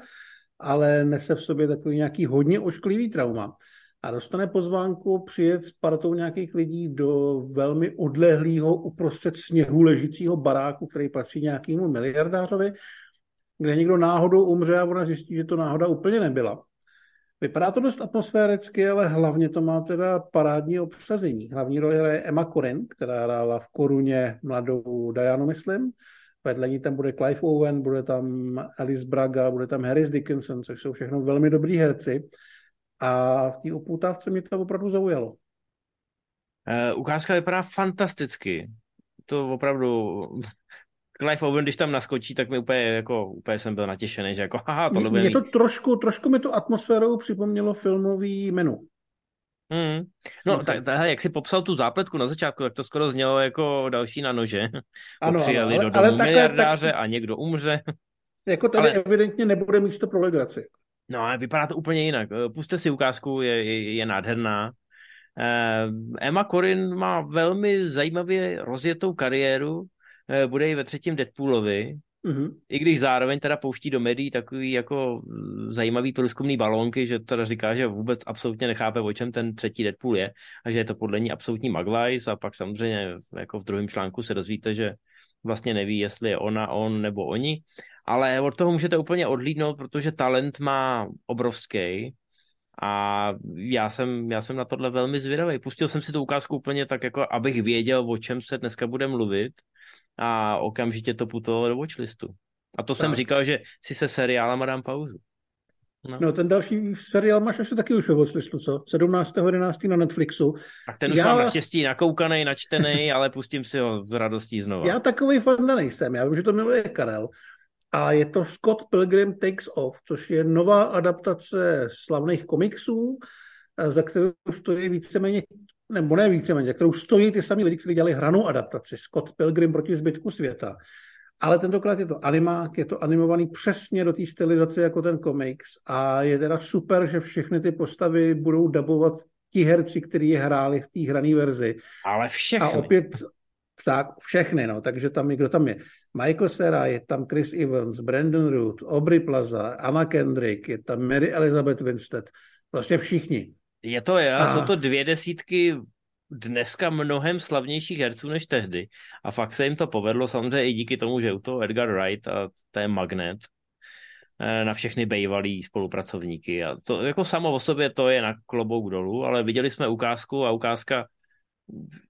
ale nese v sobě takový nějaký hodně ošklivý trauma a dostane pozvánku přijet s partou nějakých lidí do velmi odlehlého uprostřed sněhu ležícího baráku, který patří nějakému miliardářovi, kde někdo náhodou umře a ona zjistí, že to náhoda úplně nebyla. Vypadá to dost atmosféricky, ale hlavně to má teda parádní obsazení. Hlavní roli hraje Emma Corrin, která hrála v Koruně mladou Dianu, myslím. Vedle ní tam bude Clive Owen, bude tam Alice Braga, bude tam Harris Dickinson, což jsou všechno velmi dobrý herci. A v té upoutávce mě to opravdu zaujalo. Uh, ukázka vypadá fantasticky. To opravdu Clive Owen, když tam naskočí, tak mi úplně, jako, úplně jsem byl natěšený, že jako, haha, tohle bude Mě to trošku, trošku mi to atmosférou připomnělo filmový menu. Mm. No, tak, tak, jak si popsal tu zápletku na začátku, tak to skoro znělo jako další na nože. Ano, Přijeli ano, ale, do domu ale miliardáře tak, a někdo umře. Jako tady ale... evidentně nebude místo pro legraci. No, ale vypadá to úplně jinak. Puste si ukázku, je, je, je nádherná. Eh, Emma Corrin má velmi zajímavě rozjetou kariéru. Eh, bude i ve třetím Deadpoolovi. Mm-hmm. I když zároveň teda pouští do médií takový jako mm, zajímavý průzkumný balónky, že teda říká, že vůbec absolutně nechápe, o čem ten třetí Deadpool je a že je to podle ní absolutní maglajs a pak samozřejmě jako v druhém článku se dozvíte, že vlastně neví, jestli je ona, on nebo oni ale od toho můžete úplně odlídnout, protože talent má obrovský a já jsem, já jsem na tohle velmi zvědavý. Pustil jsem si tu ukázku úplně tak, jako abych věděl, o čem se dneska bude mluvit a okamžitě to putovalo do watchlistu. A to tak. jsem říkal, že si se seriálem dám pauzu. No. no, ten další seriál máš asi taky už ve watchlistu, co? 17.11. na Netflixu. Tak ten už já... mám naštěstí nakoukaný, načtený, ale pustím si ho s radostí znovu. Já takový fan nejsem, já vím, že to miluje Karel, a je to Scott Pilgrim Takes Off, což je nová adaptace slavných komiksů, za kterou stojí víceméně, nebo ne víceméně, kterou stojí ty sami lidi, kteří dělali hranou adaptaci, Scott Pilgrim proti zbytku světa. Ale tentokrát je to animák, je to animovaný přesně do té stylizace jako ten komiks a je teda super, že všechny ty postavy budou dabovat ti herci, kteří je hráli v té hrané verzi. Ale všechny. A opět, tak všechny, no, takže tam kdo tam je. Michael Cera, je tam Chris Evans, Brandon Root, Aubrey Plaza, Anna Kendrick, je tam Mary Elizabeth Winstead, prostě všichni. Je to, já, jsou to dvě desítky dneska mnohem slavnějších herců než tehdy. A fakt se jim to povedlo, samozřejmě i díky tomu, že u toho Edgar Wright a to je magnet eh, na všechny bejvalý spolupracovníky. A to jako samo o sobě to je na klobouk dolů, ale viděli jsme ukázku a ukázka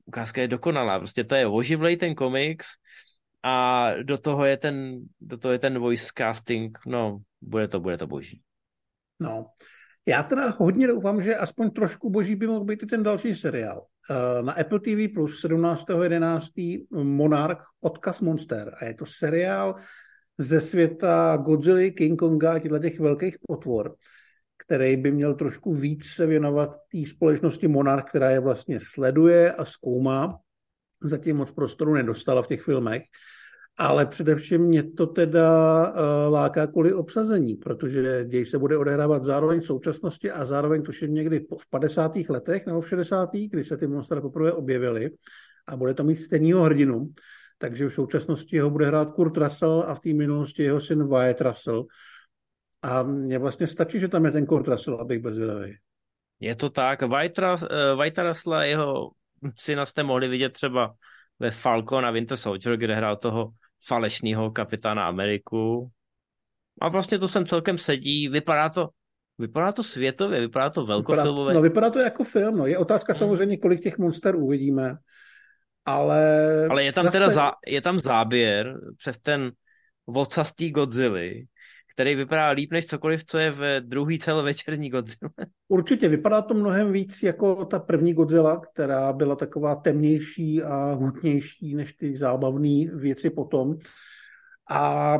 ukázka je dokonalá. Prostě to je oživlej ten komiks a do toho je ten, do toho je ten voice casting, no, bude to, bude to boží. No, já teda hodně doufám, že aspoň trošku boží by mohl být i ten další seriál. Eh, na Apple TV Plus 17.11. Monarch Odkaz Monster. A je to seriál ze světa Godzilla, King Konga a těchto těch velkých potvor který by měl trošku víc se věnovat té společnosti Monarch, která je vlastně sleduje a zkoumá. Zatím moc prostoru nedostala v těch filmech. Ale především mě to teda uh, láká kvůli obsazení, protože děj se bude odehrávat zároveň v současnosti a zároveň tuším někdy v 50. letech nebo v 60. kdy se ty monstra poprvé objevily a bude to mít stejného hrdinu. Takže v současnosti ho bude hrát Kurt Russell a v té minulosti jeho syn Wyatt Russell. A mně vlastně stačí, že tam je ten Kurt Russell, abych byl zvědavý. Je to tak. White Russell jeho syna jste mohli vidět třeba ve Falcon a Winter Soldier, kde hrál toho falešného kapitána Ameriku. A vlastně to sem celkem sedí. Vypadá to, vypadá to světově, vypadá to velkofilmově. Vypadá, no vypadá to jako film. No. Je otázka hmm. samozřejmě, kolik těch monster uvidíme. Ale, ale je tam zase... teda zá, je tam záběr přes ten vocastý Godzilla, který vypadá líp než cokoliv, co je v druhý celovečerní Godzilla. Určitě, vypadá to mnohem víc jako ta první Godzilla, která byla taková temnější a hutnější než ty zábavné věci potom. A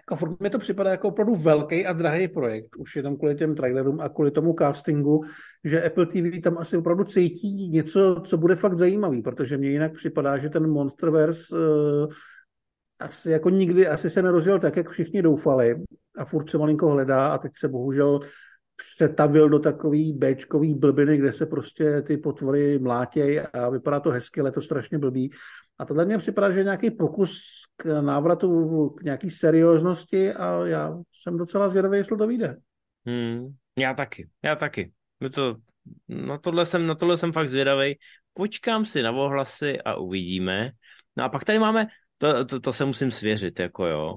jako furt mi to připadá jako opravdu velký a drahý projekt, už jenom kvůli těm trailerům a kvůli tomu castingu, že Apple TV tam asi opravdu cítí něco, co bude fakt zajímavý, protože mně jinak připadá, že ten Monsterverse uh, asi jako nikdy asi se nerozjel tak, jak všichni doufali a furt se malinko hledá a teď se bohužel přetavil do takový Bčkový blbiny, kde se prostě ty potvory mlátějí a vypadá to hezky, ale to strašně blbý. A tohle mě připadá, že je nějaký pokus k návratu k nějaký serióznosti a já jsem docela zvědavý, jestli to vyjde. Hmm, já taky, já taky. My to, na, tohle jsem, na tohle jsem fakt zvědavý. Počkám si na ohlasy a uvidíme. No a pak tady máme, to, to, to se musím svěřit, jako jo.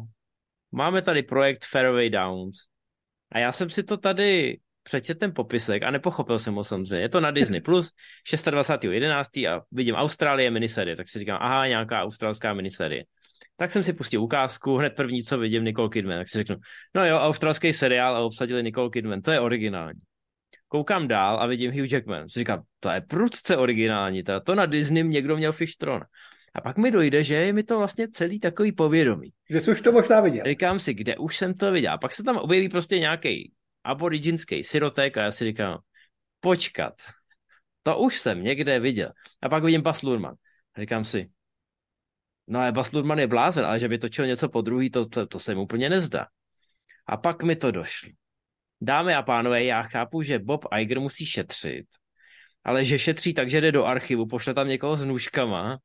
Máme tady projekt Fairway Downs. A já jsem si to tady přečet ten popisek a nepochopil jsem ho samozřejmě. Je to na Disney+, Plus, 26.11. a vidím Austrálie miniserie, tak si říkám, aha, nějaká australská miniserie. Tak jsem si pustil ukázku, hned první, co vidím, Nicole Kidman, tak si řeknu, no jo, australský seriál a obsadili Nicole Kidman, to je originální. Koukám dál a vidím Hugh Jackman. Si říkám, to je prudce originální, to, to na Disney někdo měl Fishtron. A pak mi dojde, že je mi to vlastně celý takový povědomí. Že jsi už to možná viděl. Říkám si, kde už jsem to viděl. A pak se tam objeví prostě nějaký aboriginský sirotek a já si říkám, počkat, to už jsem někde viděl. A pak vidím Bas Lurman. A říkám si, no ale Bas Lurman je blázen, ale že by točil něco po druhý, to, to, to se mu úplně nezdá. A pak mi to došlo. Dámy a pánové, já chápu, že Bob Iger musí šetřit, ale že šetří tak, že jde do archivu, pošle tam někoho s nůžkama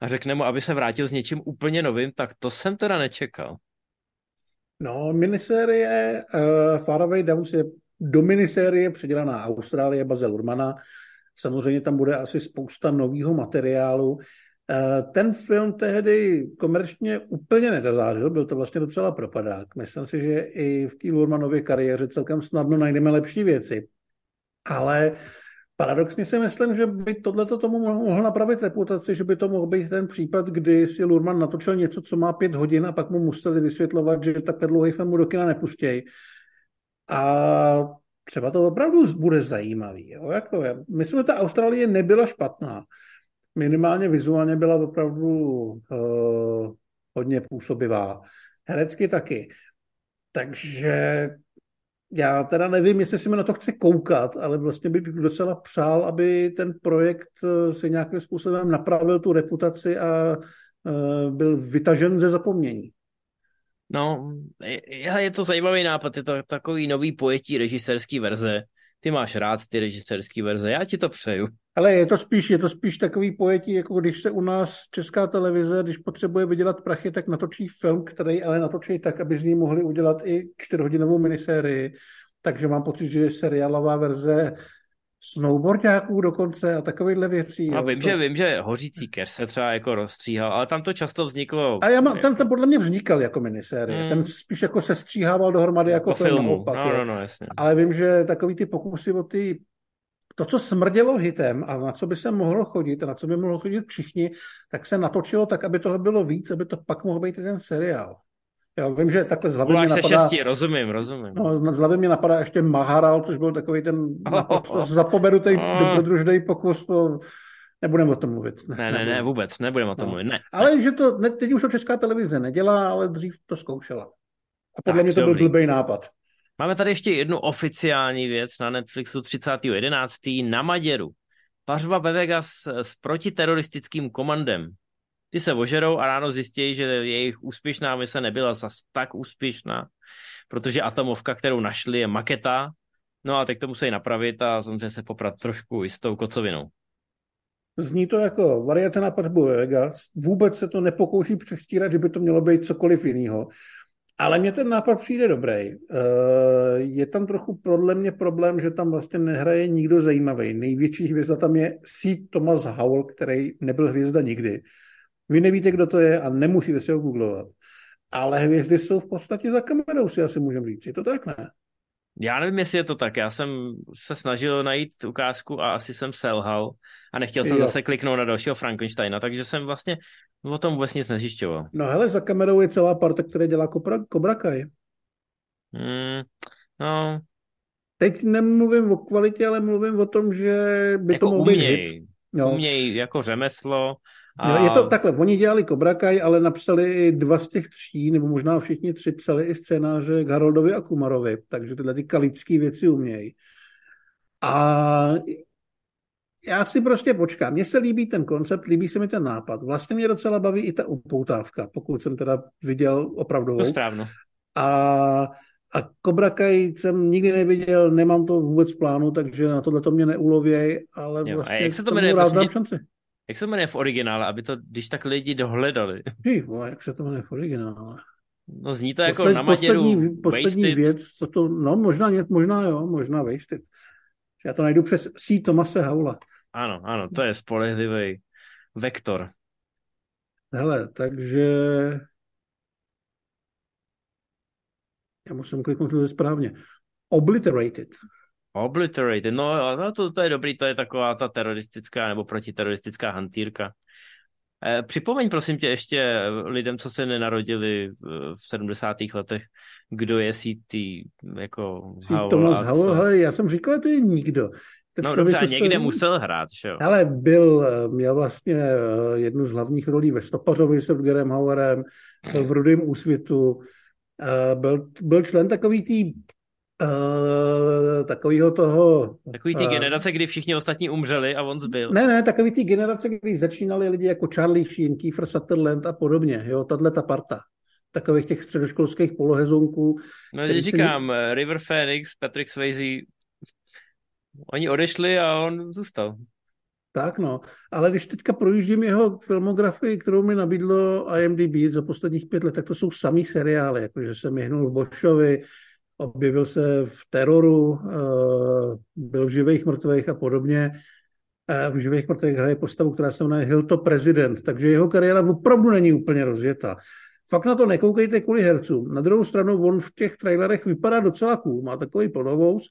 a řekne mu, aby se vrátil s něčím úplně novým, tak to jsem teda nečekal. No, minisérie uh, Faraway Downs je do minisérie předělaná Austrálie Bazel Urmana. Samozřejmě tam bude asi spousta nového materiálu. Uh, ten film tehdy komerčně úplně nezazářil, byl to vlastně docela propadák. Myslím si, že i v té Lurmanově kariéře celkem snadno najdeme lepší věci. Ale Paradoxně si myslím, že by tohle tomu mohl napravit reputaci, že by to mohl být ten případ, kdy si Lurman natočil něco, co má pět hodin a pak mu museli vysvětlovat, že takhle dlouhý film mu do kina nepustějí. A třeba to opravdu bude zajímavý. Jo? Jako je. Myslím, že ta Austrálie nebyla špatná. Minimálně vizuálně byla opravdu uh, hodně působivá. Herecky taky. Takže já teda nevím, jestli si mi na to chce koukat, ale vlastně bych docela přál, aby ten projekt eh, si nějakým způsobem napravil tu reputaci a eh, byl vytažen ze zapomnění. No, je, je to zajímavý nápad, je to takový nový pojetí režisérský verze. Ty máš rád ty režisérský verze, já ti to přeju. Ale je to spíš, je to spíš takový pojetí, jako když se u nás česká televize, když potřebuje vydělat prachy, tak natočí film, který ale natočí tak, aby z ní mohli udělat i čtyřhodinovou minisérii. Takže mám pocit, že seriálová verze snowboardňáků dokonce a takovýchhle věcí. A vím, to... že vím, že Hořící keř se třeba jako rozstříhal, ale tam to často vzniklo. A já mám, ten, ten podle mě vznikal jako minisérie. Hmm. Ten spíš jako se stříhával dohromady jako, jako film. Opak, no, no, no, jasně. Ale vím, že takový ty pokusy o ty to, co smrdělo hitem a na co by se mohlo chodit a na co by mohlo chodit všichni, tak se natočilo tak, aby toho bylo víc, aby to pak mohl být i ten seriál. Já vím, že takhle z hlavy mě napadá... Šesti, rozumím, rozumím. No, z hlavy mě napadá ještě Maharal, což byl takový ten oh, oh, zapomenutý oh. dobrodružný pokus, to nebudeme o tom mluvit. Ne, ne, ne, ne vůbec, nebudeme o tom no. mluvit, ne. Ale že to, ne, teď už to česká televize nedělá, ale dřív to zkoušela. A podle tak, mě to dobrý. byl blbý nápad. Máme tady ještě jednu oficiální věc na Netflixu 30.11. na Maděru. Pařba ve Vegas s protiteroristickým komandem. Ty se ožerou a ráno zjistí, že jejich úspěšná mise nebyla zas tak úspěšná, protože atomovka, kterou našli, je maketa, no a teď to musí napravit a samozřejmě se poprat trošku i s tou kocovinou. Zní to jako variace na pařbu Vegas. Vůbec se to nepokouší přestírat, že by to mělo být cokoliv jiného. Ale mně ten nápad přijde dobrý. Eh, je tam trochu podle mě problém, že tam vlastně nehraje nikdo zajímavý. Největší hvězda tam je C. Thomas Howell, který nebyl hvězda nikdy. Vy nevíte, kdo to je a nemusíte si ho googlovat. Ale hvězdy jsou v podstatě za kamerou, si asi můžeme říct. Je to tak, ne? Já nevím, jestli je to tak. Já jsem se snažil najít ukázku a asi jsem selhal a nechtěl jsem jo. zase kliknout na dalšího Frankensteina, takže jsem vlastně o tom vůbec nic nezjišťoval. No hele, za kamerou je celá parta, která dělá Cobra, Cobra Kai. Hmm, no. Teď nemluvím o kvalitě, ale mluvím o tom, že by jako to mohl být hit. Jo. umějí jako řemeslo. A... Jo, je to takhle, oni dělali Cobra Kai, ale napsali i dva z těch tří, nebo možná všichni tři psali i scénáře k Haroldovi a Kumarovi, takže tyhle ty kalické věci umějí. A já si prostě počkám. Mně se líbí ten koncept, líbí se mi ten nápad. Vlastně mě docela baví i ta upoutávka, pokud jsem teda viděl opravdu. To správno. A, a Cobra Kai jsem nikdy neviděl, nemám to vůbec v plánu, takže na tohle to mě neulověj, ale jo, vlastně a jak se to jmenuje, rád dám šanci. Jak se to jmenuje v originále, aby to, když tak lidi dohledali? Hej, jak se to jmenuje v originále? No zní to jako Posled, na Maděru Poslední, poslední věc, co to, no možná, možná jo, možná Wasted. Já to najdu přes C. Tomase Haula. Ano, ano, to je spolehlivý vektor. Hele, takže já musím kliknout to správně. Obliterated. Obliterated, no, no to, to je dobrý, to je taková ta teroristická nebo protiteroristická hantýrka. Eh, připomeň prosím tě ještě lidem, co se nenarodili v 70. letech, kdo je CT, jako C. Thomas Howell, já jsem říkal, to je nikdo. Ten no dobře, někde se... musel hrát, že jo? Ale byl, eh, měl vlastně eh, jednu z hlavních rolí ve Stopařovi s Edgarem Hauerem, byl v Rudým úsvitu, eh, byl, byl člen takový tý Uh, takovýho toho... Takový ty uh, generace, kdy všichni ostatní umřeli a on zbyl. Ne, ne, takový ty generace, kdy začínali lidi jako Charlie Sheen, Kiefer Sutherland a podobně, jo, tahle ta parta takových těch středoškolských polohezonků. No, když říkám, si... River Phoenix, Patrick Swayze, oni odešli a on zůstal. Tak no, ale když teďka projíždím jeho filmografii, kterou mi nabídlo IMDb za posledních pět let, tak to jsou samý seriály, jakože se myhnul v Bošovi, objevil se v Teroru, eh, byl v Živých mrtvých a podobně. Eh, v Živých mrtvých hraje postavu, která se jmenuje Hilto Prezident, takže jeho kariéra opravdu není úplně rozjetá. Fakt na to nekoukejte kvůli hercům. Na druhou stranu on v těch trailerech vypadá docela cool, má takový plnovous,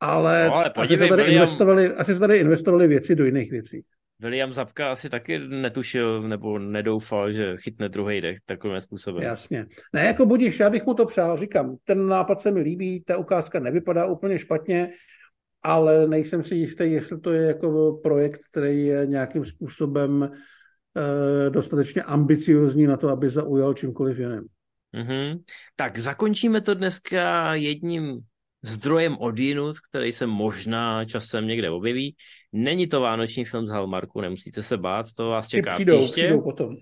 ale, no, ale podívej, asi, se tady William... investovali, asi se tady investovali věci do jiných věcí. William Zapka asi taky netušil nebo nedoufal, že chytne druhý dech takovým způsobem. Jasně. Ne, jako budíš, já bych mu to přál, říkám, ten nápad se mi líbí, ta ukázka nevypadá úplně špatně, ale nejsem si jistý, jestli to je jako projekt, který je nějakým způsobem Eh, dostatečně ambiciozní na to, aby zaujal čímkoliv jiným. Mm-hmm. Tak zakončíme to dneska jedním zdrojem odjinut, který se možná časem někde objeví. Není to vánoční film z Hallmarku, nemusíte se bát, to vás čeká přijdou, příště. Přijdou potom.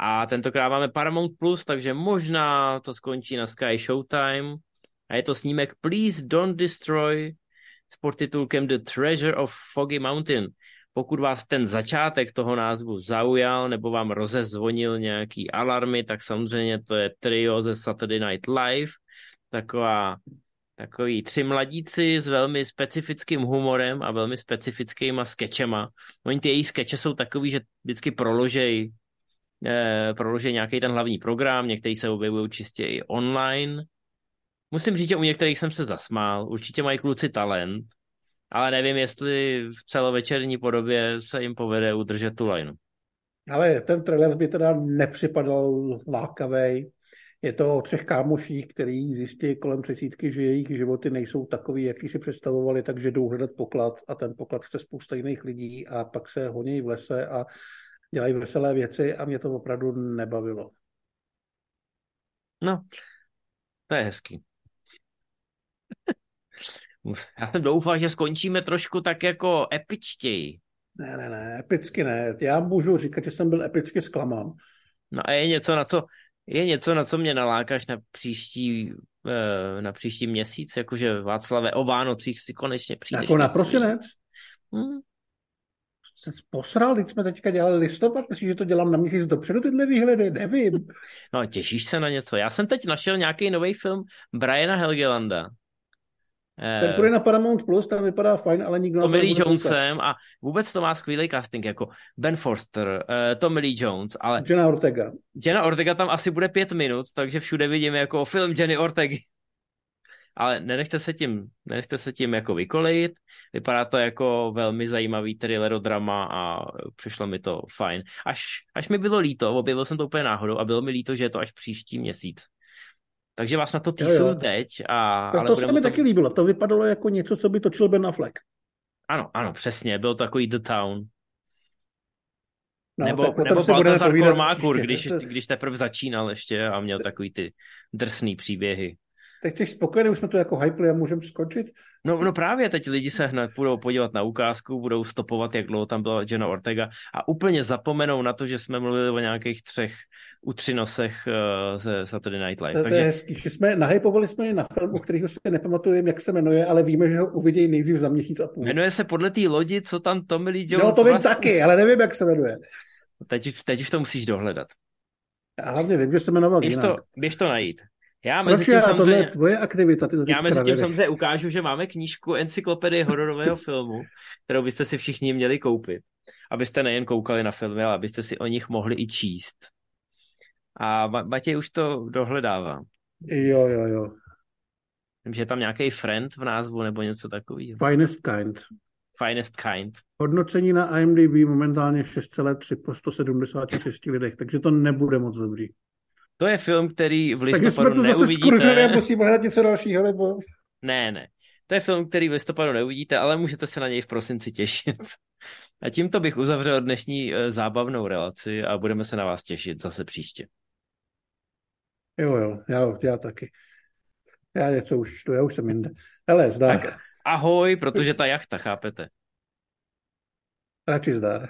A tentokrát máme Paramount Plus, takže možná to skončí na Sky Showtime. A je to snímek Please Don't Destroy s podtitulkem The Treasure of Foggy Mountain. Pokud vás ten začátek toho názvu zaujal nebo vám rozezvonil nějaký alarmy, tak samozřejmě to je trio ze Saturday Night Live, taková, takový tři mladíci s velmi specifickým humorem a velmi specifickýma skečema. Oni ty jejich skeče jsou takový, že vždycky proložej, eh, proložej nějaký ten hlavní program, některý se objevují čistě i online. Musím říct, že u některých jsem se zasmál, určitě mají kluci talent, ale nevím, jestli v celovečerní podobě se jim povede udržet tu lineu. Ale ten trailer by teda nepřipadal lákavý. Je to o třech kámoších, který zjistí kolem třicítky, že jejich životy nejsou takový, jaký si představovali, takže jdou hledat poklad a ten poklad chce spousta jiných lidí a pak se honí v lese a dělají veselé věci a mě to opravdu nebavilo. No, to je hezký. Já jsem doufal, že skončíme trošku tak jako epičtěji. Ne, ne, ne, epicky ne. Já můžu říkat, že jsem byl epicky zklamán. No a je něco, na co, je něco, na co mě nalákáš na příští, eh, na příští měsíc, jakože Václave o Vánocích si konečně přijdeš. Jako na prosinec? Hmm. Jsi posral, když jsme teďka dělali listopad, myslíš, že to dělám na měsíc dopředu tyhle výhledy? Nevím. No, těšíš se na něco. Já jsem teď našel nějaký nový film Briana Helgelanda, ten, který na Paramount Plus, tam vypadá fajn, ale nikdo Tommy Lee Jonesem a vůbec to má skvělý casting, jako Ben Forster, uh, Tommy Lee Jones, ale... Jenna Ortega. Jenna Ortega tam asi bude pět minut, takže všude vidíme jako film Jenny Ortegy. Ale nenechte se tím, nenechte se tím jako vykolejit. Vypadá to jako velmi zajímavý thrillerodrama a přišlo mi to fajn. Až, až mi bylo líto, objevil jsem to úplně náhodou a bylo mi líto, že je to až příští měsíc. Takže vás na to týsnu teď. A, to, ale to se mi to... taky líbilo. To vypadalo jako něco, co by točil Ben Affleck. Ano, ano, přesně. Byl to takový The Town. No, nebo nebo Baltazar Kormákur, když, když teprve začínal ještě a měl takový ty drsný příběhy. Teď jsi spokojený, už jsme to jako hypli a můžeme skočit? No, no právě, teď lidi se hned budou podívat na ukázku, budou stopovat, jak dlouho tam byla Jenna Ortega a úplně zapomenou na to, že jsme mluvili o nějakých třech utřinosech uh, ze Saturday Night Live. To, Takže... to je hezký, že jsme nahypovali jsme na film, o kterého si nepamatujeme, jak se jmenuje, ale víme, že ho uvidějí nejdřív za měsíc a půl. Jmenuje se podle té lodi, co tam Tommy Lee Jones No to vím vlastně... taky, ale nevím, jak se jmenuje. Teď, teď už to musíš dohledat. Já hlavně vím, že se jmenoval běž jinak. To, běž to najít. Já mezi Proč tím já, samozřejmě, tohle je tvoje aktivita. Ty já mezi tím samozřejmě ukážu, že máme knížku Encyklopedie hororového filmu, kterou byste si všichni měli koupit. Abyste nejen koukali na filmy, ale abyste si o nich mohli i číst. A Matěj už to dohledává. Jo, jo, jo. Vím, že je tam nějaký friend v názvu nebo něco takového. Finest Kind. Finest Kind. Hodnocení na IMDb momentálně 6,3 po 176 lidech, takže to nebude moc dobrý. To je film, který v listopadu Takže jsme to zase a musíme hrát něco dalšího, nebo... Ne, ne. To je film, který v listopadu neuvidíte, ale můžete se na něj v prosinci těšit. A tímto bych uzavřel dnešní eh, zábavnou relaci a budeme se na vás těšit zase příště. Jo, jo, já, já taky. Já něco už čtu, já už jsem jinde. Hele, zdar. Tak ahoj, protože ta jachta, chápete? Radši zdar.